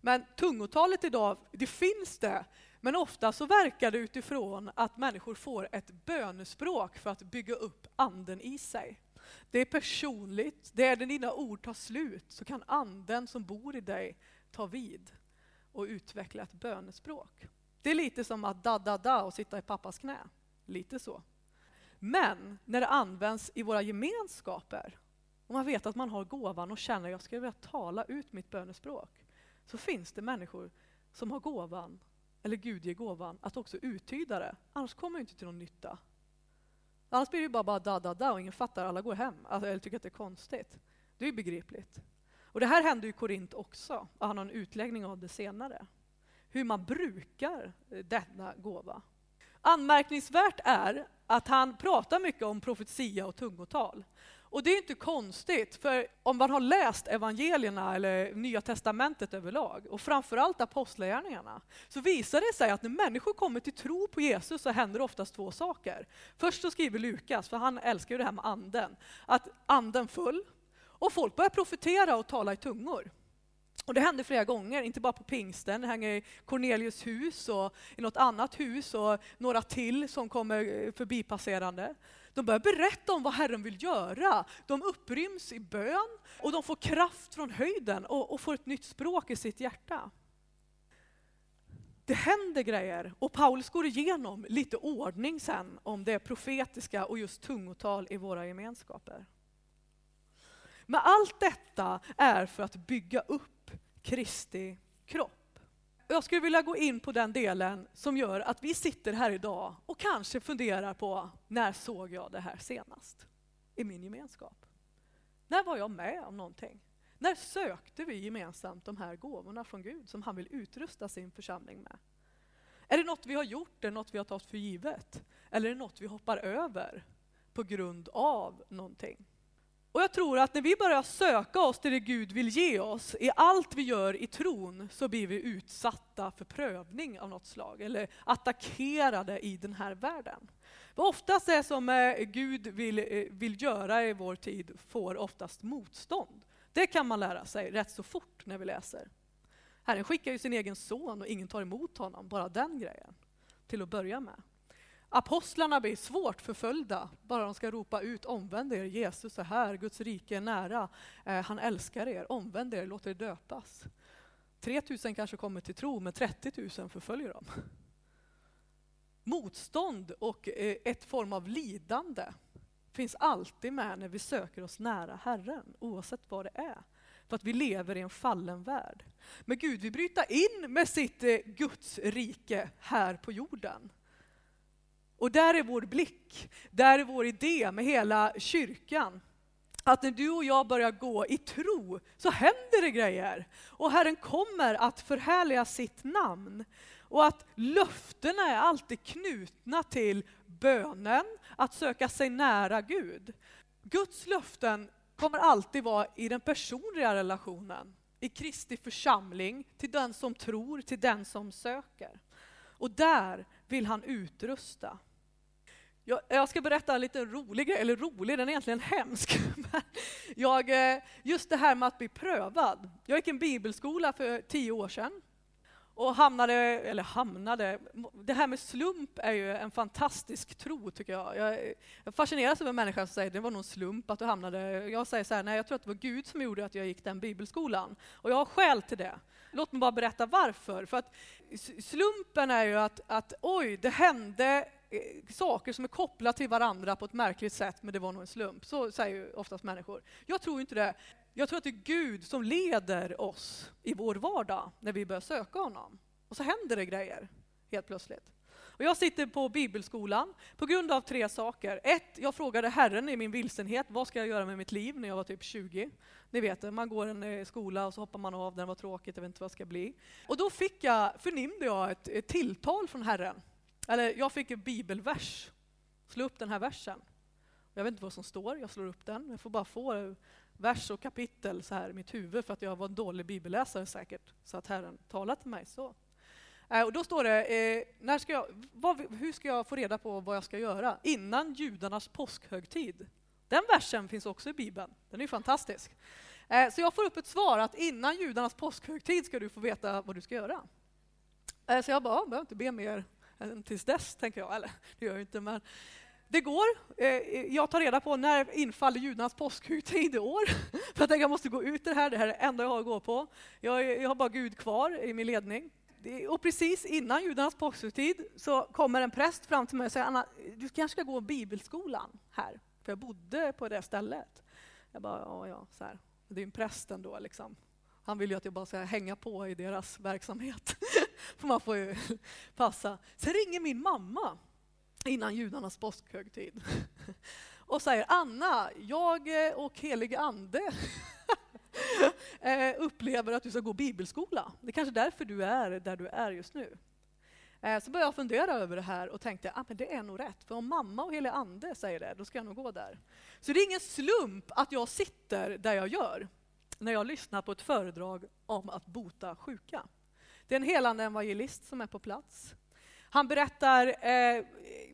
Men tungotalet idag, det finns det, men ofta så verkar det utifrån att människor får ett bönespråk för att bygga upp anden i sig. Det är personligt, det är när dina ord tar slut så kan anden som bor i dig ta vid och utveckla ett bönespråk. Det är lite som att da-da-da och sitta i pappas knä. Lite så. Men när det används i våra gemenskaper, och man vet att man har gåvan och känner att jag skulle vilja tala ut mitt bönespråk, så finns det människor som har gåvan, eller Gud ger gåvan, att också uttyda det. Annars kommer det inte till någon nytta. Annars blir det bara, bara da, da, da och ingen fattar, alla går hem, alltså, eller tycker att det är konstigt. Det är ju begripligt. Och det här händer i Korint också, och han har en utläggning av det senare. Hur man brukar eh, denna gåva. Anmärkningsvärt är att han pratar mycket om profetia och tungotal. Och det är inte konstigt, för om man har läst evangelierna eller Nya Testamentet överlag, och framförallt apostlagärningarna, så visar det sig att när människor kommer till tro på Jesus så händer det oftast två saker. Först så skriver Lukas, för han älskar ju det här med anden, att anden föll och folk börjar profetera och tala i tungor. Och det hände flera gånger, inte bara på pingsten, det hänger i Cornelius hus och i något annat hus och några till som kommer eh, förbipasserande. De börjar berätta om vad Herren vill göra. De uppryms i bön och de får kraft från höjden och, och får ett nytt språk i sitt hjärta. Det händer grejer och Paulus går igenom lite ordning sen om det profetiska och just tungotal i våra gemenskaper. Men allt detta är för att bygga upp Kristi kropp. Jag skulle vilja gå in på den delen som gör att vi sitter här idag och kanske funderar på när såg jag det här senast i min gemenskap? När var jag med om någonting? När sökte vi gemensamt de här gåvorna från Gud som han vill utrusta sin församling med? Är det något vi har gjort, är det något vi har tagit för givet? Eller är det något vi hoppar över på grund av någonting? Och jag tror att när vi börjar söka oss till det Gud vill ge oss, i allt vi gör i tron, så blir vi utsatta för prövning av något slag, eller attackerade i den här världen. Vad oftast det som eh, Gud vill, eh, vill göra i vår tid får oftast motstånd. Det kan man lära sig rätt så fort när vi läser. Herren skickar ju sin egen son och ingen tar emot honom, bara den grejen, till att börja med. Apostlarna blir svårt förföljda, bara de ska ropa ut omvänd er, Jesus är här, Guds rike är nära, eh, han älskar er, omvänd er, låt er döpas. 3000 kanske kommer till tro, men 30 000 förföljer dem. Motstånd och eh, ett form av lidande finns alltid med när vi söker oss nära Herren, oavsett vad det är. För att vi lever i en fallen värld. Men Gud vill bryta in med sitt eh, Guds rike här på jorden. Och där är vår blick, där är vår idé med hela kyrkan. Att när du och jag börjar gå i tro så händer det grejer. Och Herren kommer att förhärliga sitt namn. Och att löftena är alltid knutna till bönen, att söka sig nära Gud. Guds löften kommer alltid vara i den personliga relationen, i Kristi församling, till den som tror, till den som söker. Och där vill han utrusta. Jag, jag ska berätta en liten rolig grej, eller rolig, den är egentligen hemsk. jag, eh, just det här med att bli prövad. Jag gick en bibelskola för tio år sedan och hamnade, eller hamnade, det här med slump är ju en fantastisk tro tycker jag. Jag, jag fascineras över människor som säger att det var någon slump att du hamnade. Jag säger så här, nej jag tror att det var Gud som gjorde att jag gick den bibelskolan. Och jag har skäl till det. Låt mig bara berätta varför. För att slumpen är ju att, att oj, det hände eh, saker som är kopplade till varandra på ett märkligt sätt, men det var nog en slump. Så säger ju oftast människor. Jag tror inte det. Jag tror att det är Gud som leder oss i vår vardag när vi börjar söka honom. Och så händer det grejer helt plötsligt. Och jag sitter på bibelskolan på grund av tre saker. Ett, jag frågade Herren i min vilsenhet, vad ska jag göra med mitt liv när jag var typ 20? Ni vet man går en eh, skola och så hoppar man av, den var tråkigt, jag vet inte vad det ska bli. Och då fick jag, förnimde jag ett, ett tilltal från Herren. Eller jag fick en bibelvers. Slå upp den här versen. Jag vet inte vad som står, jag slår upp den. Jag får bara få eh, vers och kapitel så här i mitt huvud för att jag var en dålig bibelläsare säkert. Så att Herren talade till mig så. Eh, och då står det, eh, när ska jag, vad, hur ska jag få reda på vad jag ska göra innan judarnas påskhögtid? Den versen finns också i Bibeln, den är fantastisk. Eh, så jag får upp ett svar att innan judarnas påskhögtid ska du få veta vad du ska göra. Eh, så jag bara, jag behöver inte be mer än tills dess, tänker jag. Eller det gör jag inte, men det går. Eh, eh, jag tar reda på när infaller judarnas påskhögtid i år. För jag tänker jag måste gå ut det här, det här är det enda jag har att gå på. Jag, jag har bara Gud kvar i min ledning. Och precis innan judarnas påskhögtid så kommer en präst fram till mig och säger Anna, du kanske ska gå bibelskolan här, för jag bodde på det stället. Jag bara, ja, ja, så här. Det är ju en präst ändå liksom. Han vill ju att jag bara ska hänga på i deras verksamhet. för man får ju passa. Sen ringer min mamma innan judarnas påskhögtid och säger Anna, jag och helig ande Eh, upplever att du ska gå bibelskola. Det är kanske därför du är där du är just nu. Eh, så började jag fundera över det här och tänkte att ah, det är nog rätt. För om mamma och heliga ande säger det, då ska jag nog gå där. Så det är ingen slump att jag sitter där jag gör när jag lyssnar på ett föredrag om att bota sjuka. Det är en helande evangelist som är på plats. Han berättar eh,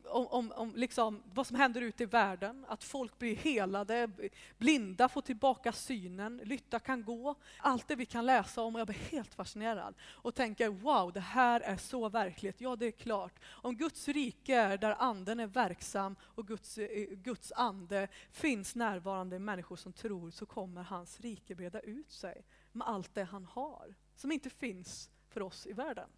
om, om, om liksom vad som händer ute i världen, att folk blir helade, blinda får tillbaka synen, lytta kan gå. Allt det vi kan läsa om och jag blir helt fascinerad och tänker wow, det här är så verkligt. Ja, det är klart. Om Guds rike är där anden är verksam och Guds, eh, Guds ande finns närvarande i människor som tror så kommer hans rike breda ut sig med allt det han har, som inte finns för oss i världen.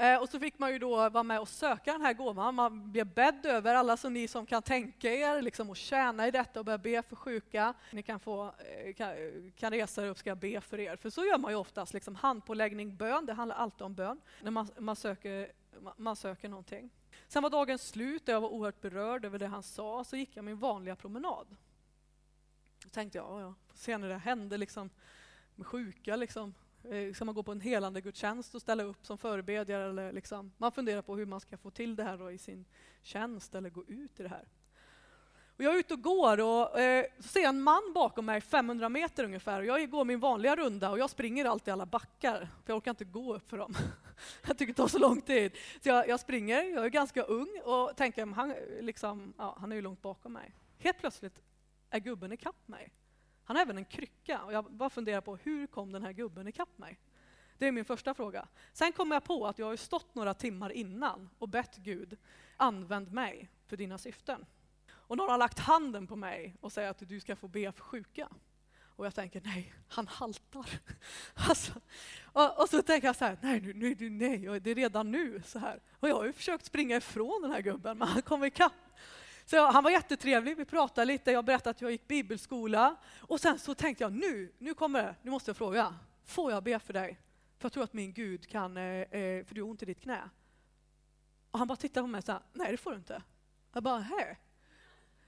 Eh, och så fick man ju då vara med och söka den här gåvan. Man blev bedd över alla som ni som kan tänka er liksom, och tjäna i detta och börja be för sjuka. Ni kan, få, eh, kan, kan resa er upp, ska jag be för er. För så gör man ju oftast, liksom, handpåläggning, bön, det handlar alltid om bön när man, man, söker, man söker någonting. Sen var dagen slut och jag var oerhört berörd över det han sa, så gick jag min vanliga promenad. Då tänkte jag, ja, ja, se när det händer liksom, med sjuka, liksom, Eh, ska man gå på en helande gudstjänst och ställa upp som förebedjare? Eller liksom, man funderar på hur man ska få till det här i sin tjänst eller gå ut i det här. Och jag är ute och går och eh, så ser jag en man bakom mig, 500 meter ungefär. Och jag går min vanliga runda och jag springer alltid alla backar, för jag orkar inte gå upp för dem. jag tycker det tar så lång tid. Så jag, jag springer, jag är ganska ung och tänker, han, liksom, ja, han är ju långt bakom mig. Helt plötsligt är gubben ikapp mig. Han har även en krycka och jag bara funderar på hur kom den här gubben ikapp mig? Det är min första fråga. Sen kommer jag på att jag har stått några timmar innan och bett Gud, använd mig för dina syften. Och någon har lagt handen på mig och säger att du ska få be för sjuka. Och jag tänker, nej, han haltar. Alltså, och, och, så tänker jag så här, nej, nej, nej, nej, det är redan nu så här. Och jag har ju försökt springa ifrån den här gubben, men han kom ikapp. Så han var jättetrevlig, vi pratade lite, jag berättade att jag gick bibelskola. Och sen så tänkte jag, nu, nu kommer det, nu måste jag fråga, får jag be för dig? För jag tror att min Gud kan, eh, eh för du har ont i ditt knä. Och han bara tittade på mig och sa, nej det får du inte. Jag bara, hej,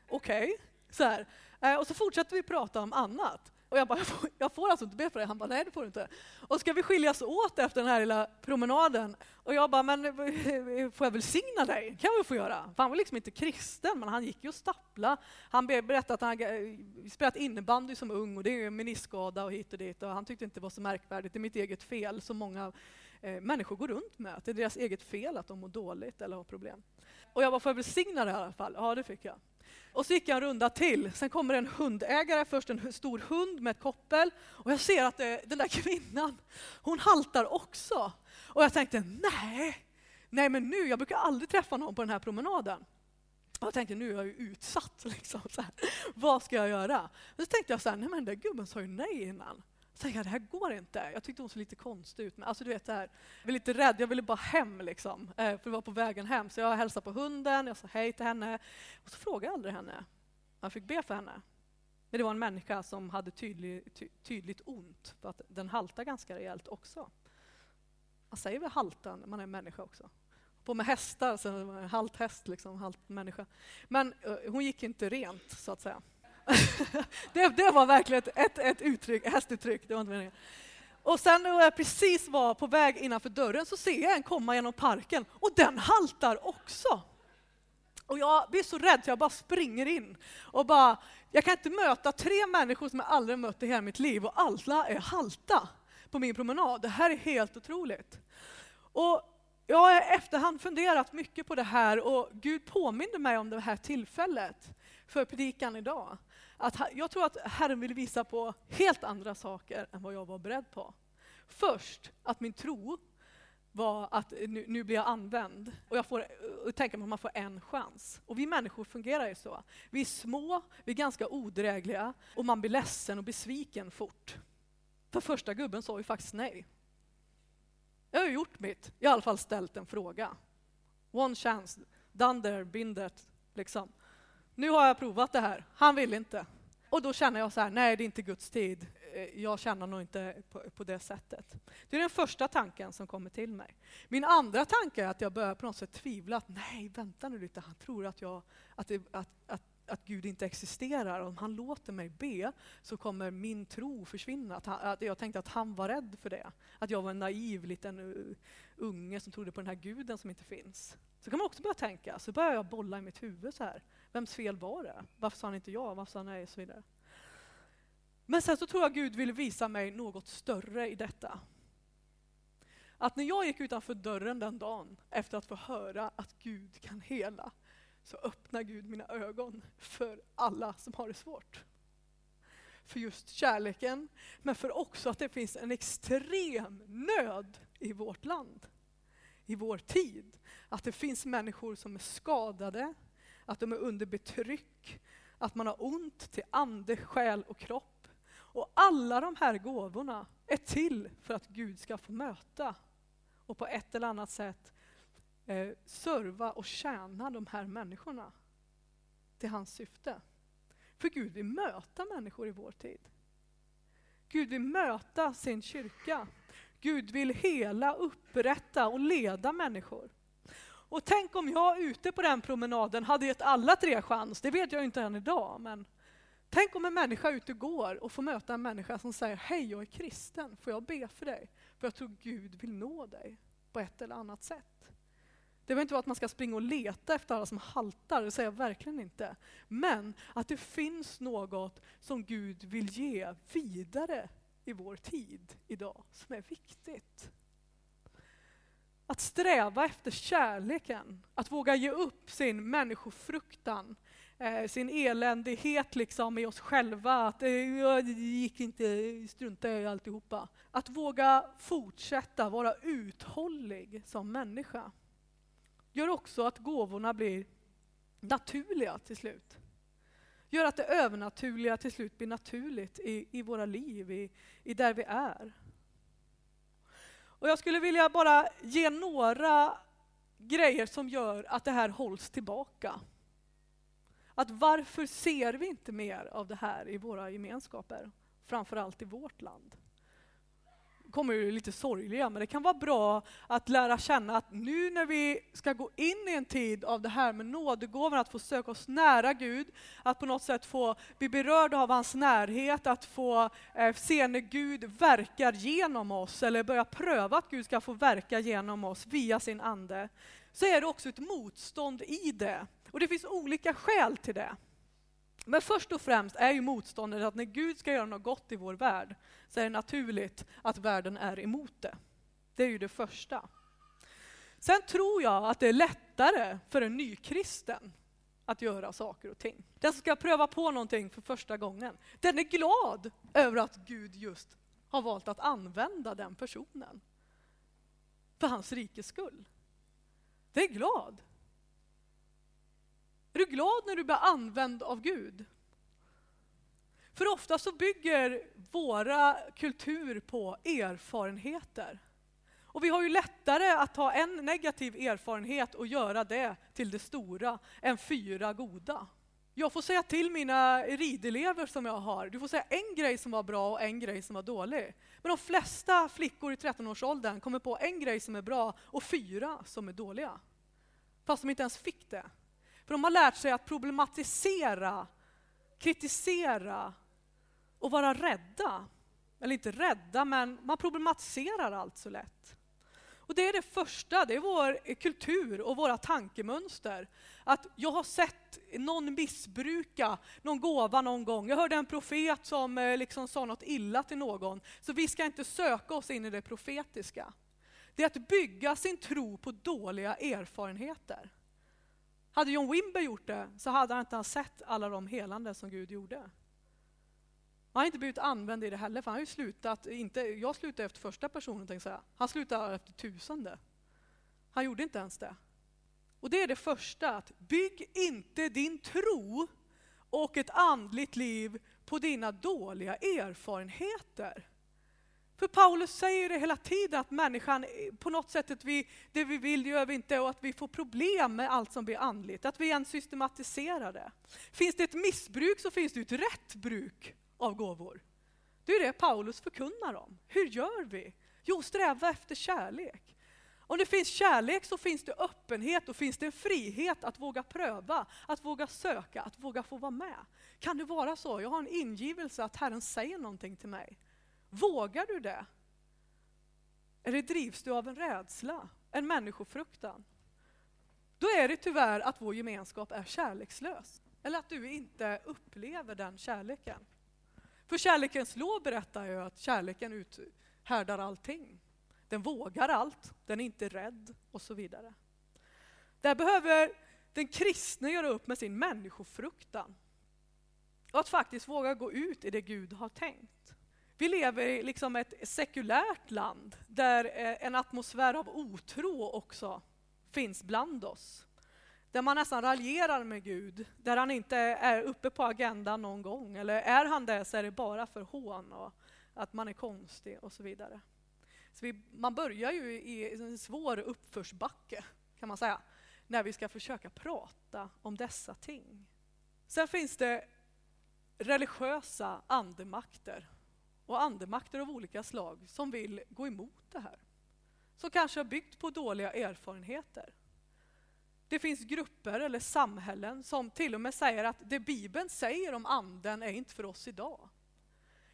okej. Okay. Eh, och så fortsatte vi prata om annat. Och jag bara, jag får, jag får alltså inte be för dig? Han bara, nej det får du inte. Och ska vi skiljas åt efter den här lilla promenaden? Och jag bara, men får jag välsigna dig? kan jag väl få göra. För han var liksom inte kristen, men han gick ju och stappla. Han berättade att han eh, spelat innebandy som ung och det är meniskskada och hit och dit. Och han tyckte inte det var så märkvärdigt, det är mitt eget fel som många eh, människor går runt med. Att det är deras eget fel att de mår dåligt eller har problem. Och jag bara, får jag välsigna dig i alla fall? Ja, det fick jag. Och så gick jag en runda till. Sen kommer en hundägare, först en stor hund med ett koppel. Och jag ser att det, den där kvinnan, hon haltar också. Och jag tänkte, nej, nej men nu, jag brukar aldrig träffa någon på den här promenaden. Och jag tänkte, nu är jag ju utsatt. Liksom, så här. Vad ska jag göra? Men så tänkte jag, så här, nej men den där gubben sa ju nej innan tänkte jag, det här går inte. Jag tyckte hon såg lite konstig ut. Men alltså, du vet, det här, jag var lite rädd, jag ville bara hem. Liksom, eh, för det var på vägen hem. Så jag hälsade på hunden, jag sa hej till henne. Och så frågade jag aldrig henne. Jag fick be för henne. Men det var en människa som hade tydlig, ty, tydligt ont. För att den haltar ganska rejält också. Man säger väl halta när man är människa också. På med hästar, så halt häst, liksom, halt människa. Men uh, hon gick inte rent, så att säga det, det, var verkligen ett, ett, uttryck, hästuttryck. Det var inte meningen. Och sen när jag precis var på väg innanför dörren så ser jag en komma genom parken och den haltar också. Och jag blir så rädd så jag bara springer in och bara, jag kan inte möta tre människor som jag aldrig mött i hela mitt liv och alla är halta på min promenad. Det här är helt otroligt. Och jag har i efterhand funderat mycket på det här och Gud påminde mig om det här tillfället för predikan idag att jag tror att Herren vill visa på helt andra saker än vad jag var beredd på. Först att min tro var att nu, nu blir jag använd och jag får eh, tänka mig att man får en chans. Och vi människor fungerar ju så. Vi är små, vi är ganska odrägliga och man blir ledsen och besviken fort. För första gubben sa ju faktiskt nej. Jag har gjort mitt, i alla fall ställt en fråga. One chance, done there, been that, liksom nu har jag provat det här, han vill inte. Och då känner jag så här, nej det är inte Guds tid. Eh, jag känner nog inte på, på, det sättet. Det är den första tanken som kommer till mig. Min andra tanke är att jag börjar på något sätt tvivla. Att, nej, vänta nu lite, han tror att, jag, att, det, att, att, att Gud inte existerar. Om han låter mig be så kommer min tro försvinna. Att, han, att jag tänkte att han var rädd för det. Att jag var en naiv liten unge som trodde på den här guden som inte finns. Så kan man också börja tänka. Så börjar jag bolla i mitt huvud så här. Vems fel var det? Varför sa han inte ja? Varför sa han nej? Och så vidare. Men sen så tror jag Gud vill visa mig något större i detta. Att när jag gick utanför dörren den dagen efter att få höra att Gud kan hela så öppnar Gud mina ögon för alla som har det svårt. För just kärleken, men för också att det finns en extrem nöd i vårt land, i vår tid. Att det finns människor som är skadade, att de är under betryck, att man har ont till ande, själ och kropp. Och alla de här gåvorna är till för att Gud ska få möta och på ett eller annat sätt eh, serva och tjäna de här människorna till hans syfte. För Gud vill möta människor i vår tid. Gud vill möta sin kyrka. Gud vill hela, upprätta och leda människor. Och tänk om jag ute på den promenaden hade gett alla tre chans, det vet jag inte än idag, men tänk om en människa ute går och får möta en människa som säger Hej, jag är kristen, får jag be för dig? För jag tror Gud vill nå dig på ett eller annat sätt. Det behöver inte vara att man ska springa och leta efter alla som haltar, det säger jag verkligen inte. Men att det finns något som Gud vill ge vidare i vår tid idag, som är viktigt. Att sträva efter kärleken, att våga ge upp sin människofruktan, eh, sin eländighet liksom i oss själva, att eh, det gick inte, strunta i alltihopa. Att våga fortsätta vara uthållig som människa gör också att gåvorna blir naturliga till slut. Gör att det övernaturliga till slut blir naturligt i, i våra liv, i, i där vi är. Och jag skulle vilja bara ge några grejer som gör att det här hålls tillbaka. Att varför ser vi inte mer av det här i våra gemenskaper? Framförallt i vårt land kommer ju lite sorgliga, men det kan vara bra att lära känna att nu när vi ska gå in i en tid av det här med nådegåvan, att få söka oss nära Gud, att på något sätt få bli berörda av hans närhet, att få eh, se när Gud verkar genom oss, eller börja pröva att Gud ska få verka genom oss via sin ande, så är det också ett motstånd i det. Och det finns olika skäl till det. Men först och främst är ju motståndet att när Gud ska göra något gott i vår värld så är det naturligt att världen är emot det. Det är ju det första. Sen tror jag att det är lättare för en nykristen att göra saker och ting. Den som ska pröva på någonting för första gången, den är glad över att Gud just har valt att använda den personen. För hans rikes skull. Det är glad. Är du glad när du blir använd av Gud? För ofta så bygger våra kultur på erfarenheter. Och vi har ju lättare att ta en negativ erfarenhet och göra det till det stora än fyra goda. Jag får säga till mina ridelever som jag har, du får säga en grej som var bra och en grej som var dålig. Men de flesta flickor i 13-årsåldern kommer på en grej som är bra och fyra som är dåliga. Fast de inte ens fick det. För de har lärt sig att problematisera, kritisera och vara rädda. Eller inte rädda, men man problematiserar allt så lätt. Och det är det första, det är vår kultur och våra tankemönster. Att jag har sett någon missbruka någon gåva någon gång. Jag hörde en profet som eh, liksom sa något illa till någon. Så vi ska inte söka oss in i det profetiska. Det är att bygga sin tro på dåliga erfarenheter. Hade John Wimber gjort det så hade han inte sett alla de helande som Gud gjorde. Han har inte blivit använd i det heller, för han har ju slutat, inte, jag slutade efter första personen, tänkte säga. han slutade efter tusende. Han gjorde inte ens det. Och det är det första, att bygg inte din tro och ett andligt liv på dina dåliga erfarenheter. För Paulus säger det hela tiden att människan på något sätt, att vi, det vi vill gör vi inte och att vi får problem med allt som blir andligt. Att vi ens systematiserar det. Finns det ett missbruk så finns det ett rätt bruk av gåvor. Det är det Paulus förkunnar om. Hur gör vi? Jo, sträva efter kärlek. Om det finns kärlek så finns det öppenhet och finns det en frihet att våga pröva, att våga söka, att våga få vara med. Kan det vara så? Jag har en ingivelse att Herren säger någonting till mig. Vågar du det? Eller drivs du av en rädsla, en människofruktan? Då är det tyvärr att vår gemenskap är kärlekslös. Eller att du inte upplever den kärleken. För kärlekens lov berättar ju att kärleken uthärdar allting. Den vågar allt, den är inte rädd och så vidare. Där behöver den kristne göra upp med sin människofruktan. Och att faktiskt våga gå ut i det Gud har tänkt. Vi lever i liksom ett sekulärt land där eh, en atmosfär av otro också finns bland oss. Där man nästan raljerar med Gud, där han inte är uppe på agendan någon gång. Eller är han det så är det bara för hån och att man är konstig och så vidare. Så vi, man börjar ju i en svår uppförsbacke kan man säga, när vi ska försöka prata om dessa ting. Sen finns det religiösa andemakter och andemakter av olika slag som vill gå emot det här. Som kanske har byggt på dåliga erfarenheter. Det finns grupper eller samhällen som till och med säger att det Bibeln säger om anden är inte för oss idag.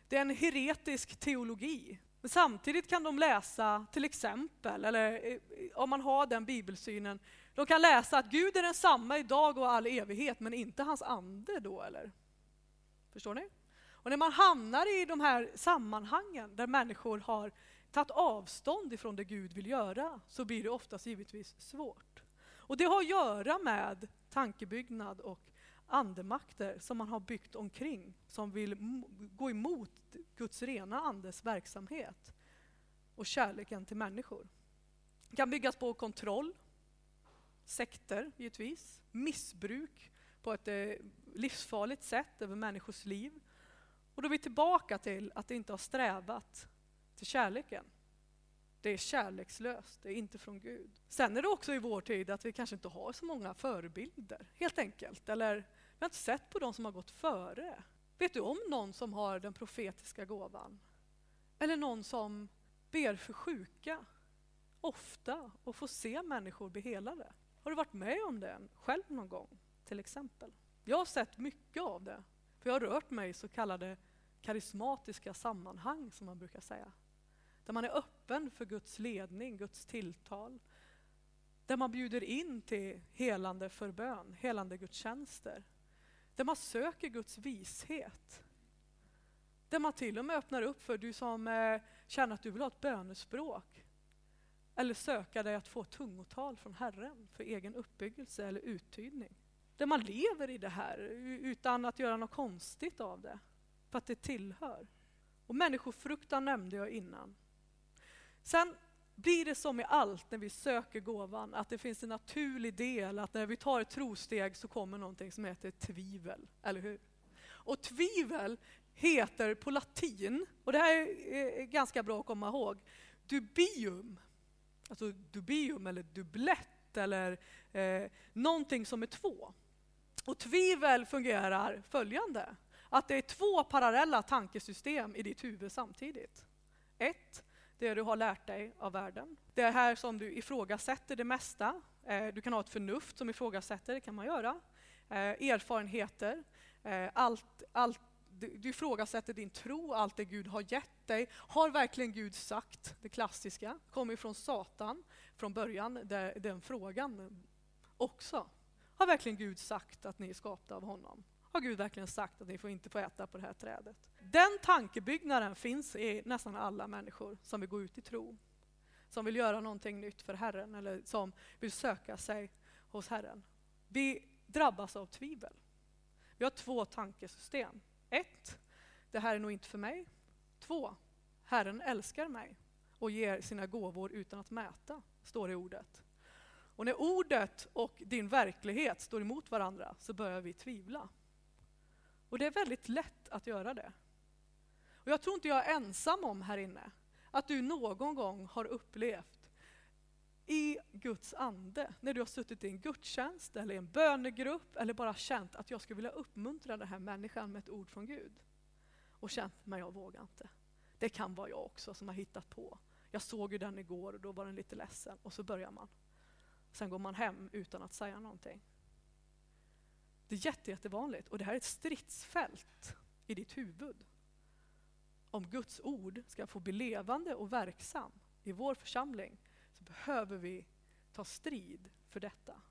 Det är en heretisk teologi. Men samtidigt kan de läsa till exempel, eller eh, om man har den bibelsynen, de kan läsa att Gud är densamma idag och all evighet, men inte hans ande då eller? Förstår ni? Och när man hamnar i de här sammanhangen där människor har tagit avstånd ifrån det Gud vill göra så blir det oftast givetvis svårt. Och det har att göra med tankebyggnad och andemakter som man har byggt omkring som vill gå emot Guds rena andes verksamhet och kärleken till människor. Det kan byggas på kontroll, sekter givetvis, missbruk på ett eh, livsfarligt sätt över människors liv. Och då är vi tillbaka till att det inte har strävat till kärleken. Det är kärlekslöst, det är inte från Gud. Sen är det också i vår tid att vi kanske inte har så många förebilder, helt enkelt. Eller vi har inte sett på de som har gått före. Vet du om någon som har den profetiska gåvan? Eller någon som ber för sjuka ofta och får se människor bli helade? Har du varit med om det själv någon gång, till exempel? Jag har sett mycket av det, för jag har rört mig i så kallade karismatiska sammanhang, som man brukar säga. Där man är öppen för Guds ledning, Guds tilltal. Där man bjuder in till helande förbön, helande gudstjänster. Där man söker Guds vishet. Där man till och med öppnar upp för du som eh, känner att du vill ha ett bönespråk. Eller söka dig att få tungotal från Herren för egen uppbyggelse eller uttydning. Där man lever i det här utan att göra något konstigt av det. För att det tillhör. Och människofruktan nämnde jag innan. Sen blir det som i allt när vi söker gåvan, att det finns en naturlig del, att när vi tar ett trosteg så kommer någonting som heter tvivel, eller hur? Och tvivel heter på latin, och det här är ganska bra att komma ihåg, dubium. Alltså dubium eller dubblett eller eh, någonting som är två. Och tvivel fungerar följande, att det är två parallella tankesystem i ditt huvud samtidigt. Ett, det du har lärt dig av världen. Det är här som du ifrågasätter det mesta. Eh, du kan ha ett förnuft som ifrågasätter, det kan man göra. Eh, erfarenheter, eh, allt, allt du ifrågasätter din tro, allt det Gud har gett dig. Har verkligen Gud sagt det klassiska? Kommer från Satan från början, den frågan också. Har verkligen Gud sagt att ni är skapta av honom? Har Gud verkligen sagt att ni får inte få äta på det här trädet? Den tankebyggnaden finns i nästan alla människor som vill gå ut i tro. Som vill göra någonting nytt för Herren eller som vill söka sig hos Herren. Vi drabbas av tvivel. Vi har två tankesystem. Ett, det här är nog inte för mig. Två, Herren älskar mig och ger sina gåvor utan att mäta, står det i ordet. Och när ordet och din verklighet står emot varandra så börjar vi tvivla. Och det är väldigt lätt att göra det. Och jag tror inte jag är ensam om här inne att du någon gång har upplevt i Guds ande, när du har suttit i en gudstjänst eller i en bönegrupp eller bara känt att jag skulle vilja uppmuntra den här människan med ett ord från Gud. Och känt, men jag vågar inte. Det kan vara jag också som har hittat på. Jag såg ju den igår och då var den lite ledsen och så börjar man. Sen går man hem utan att säga någonting. Det är jätte, jättevanligt och det här är ett stridsfält i ditt huvud. Om Guds ord ska få bli levande och verksam i vår församling så behöver vi ta strid för detta.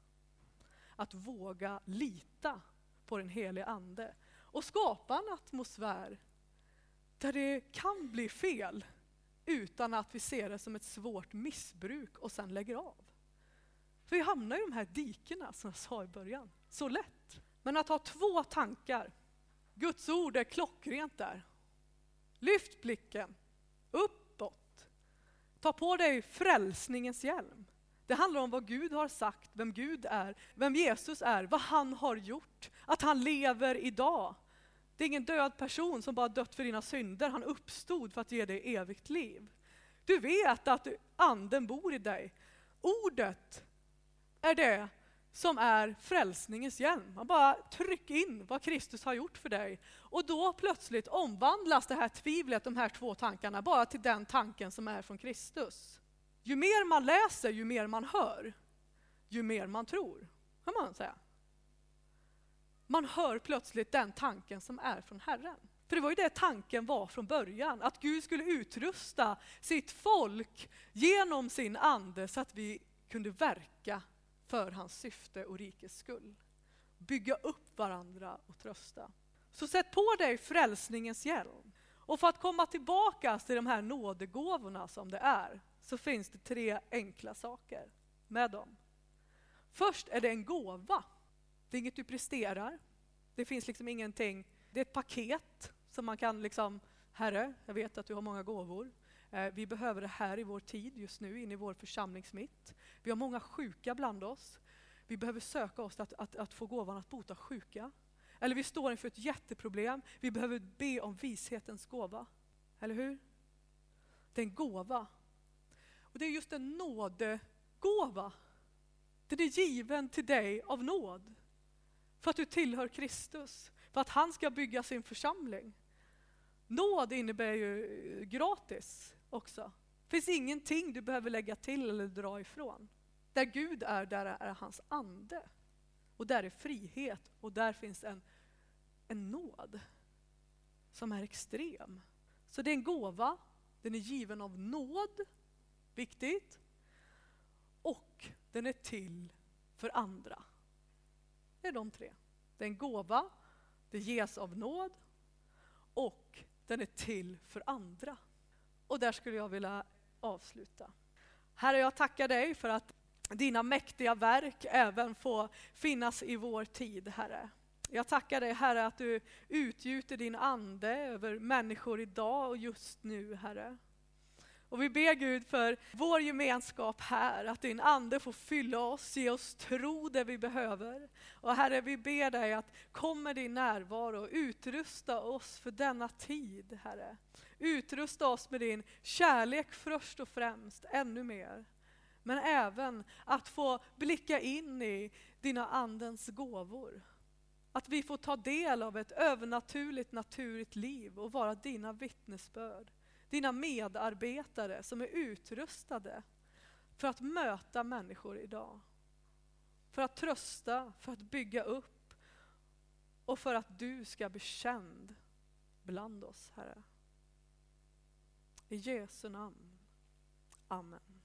Att våga lita på den helige Ande och skapa en atmosfär där det kan bli fel utan att vi ser det som ett svårt missbruk och sen lägger av. För vi hamnar i de här dikena som jag sa i början, så lätt. Men att ha två tankar, Guds ord är klockrent där. Lyft blicken uppåt. Ta på dig frälsningens hjälm. Det handlar om vad Gud har sagt, vem Gud är, vem Jesus är, vad han har gjort, att han lever idag. Det är ingen död person som bara dött för dina synder, han uppstod för att ge dig evigt liv. Du vet att anden bor i dig. Ordet är det som är frälsningens hjälm. Man bara tryck in vad Kristus har gjort för dig. Och då plötsligt omvandlas det här tvivlet, de här två tankarna, bara till den tanken som är från Kristus. Ju mer man läser, ju mer man hör, ju mer man tror. Kan man säga. Man hör plötsligt den tanken som är från Herren. För det var ju det tanken var från början, att Gud skulle utrusta sitt folk genom sin ande så att vi kunde verka för hans syfte och rikets skull. Bygga upp varandra och trösta. Så sätt på dig frälsningens hjälm. Och för att komma tillbaka till de här nådegåvorna som det är, så finns det tre enkla saker med dem. Först är det en gåva. Det är inget du presterar, Det finns liksom ingenting, det är ett paket som man kan liksom, Herre, jag vet att du har många gåvor. Eh, vi behöver det här i vår tid just nu, in i vår församlingsmitt. Vi har många sjuka bland oss. Vi behöver söka oss att, att, att få gåvan att bota sjuka. Eller vi står inför ett jätteproblem. Vi behöver be om vishetens gåva. Eller hur? Det är en gåva. Och det är just en nådegåva. Den är given till dig av nåd. För att du tillhör Kristus. För att han ska bygga sin församling. Nåd innebär ju eh, gratis också. Det finns ingenting du behöver lägga till eller dra ifrån. Där Gud är, där är hans ande. Och där är frihet och där finns en, en nåd som är extrem. Så det är en gåva, den är given av nåd, viktigt. Och den är till för andra. Det är de tre. Det är en gåva, det ges av nåd och den är till för andra. Och där skulle jag vilja avsluta. Herre, jag tackar dig för att dina mäktiga verk även får finnas i vår tid, Herre. Jag tackar dig, Herre, att du utgjuter din ande över människor idag och just nu, Herre. Och vi ber Gud för vår gemenskap här, att din ande får fylla oss, ge oss tro det vi behöver. Och Herre, vi ber dig att kom med din närvaro och utrusta oss för denna tid, Herre. Utrusta oss med din kärlek först och främst, ännu mer. Men även att få blicka in i dina andens gåvor. Att vi får ta del av ett övernaturligt, naturligt liv och vara dina vittnesbörd dina medarbetare som är utrustade för att möta människor idag. För att trösta, för att bygga upp och för att du ska bli känd bland oss, Herre. I Jesu namn. Amen.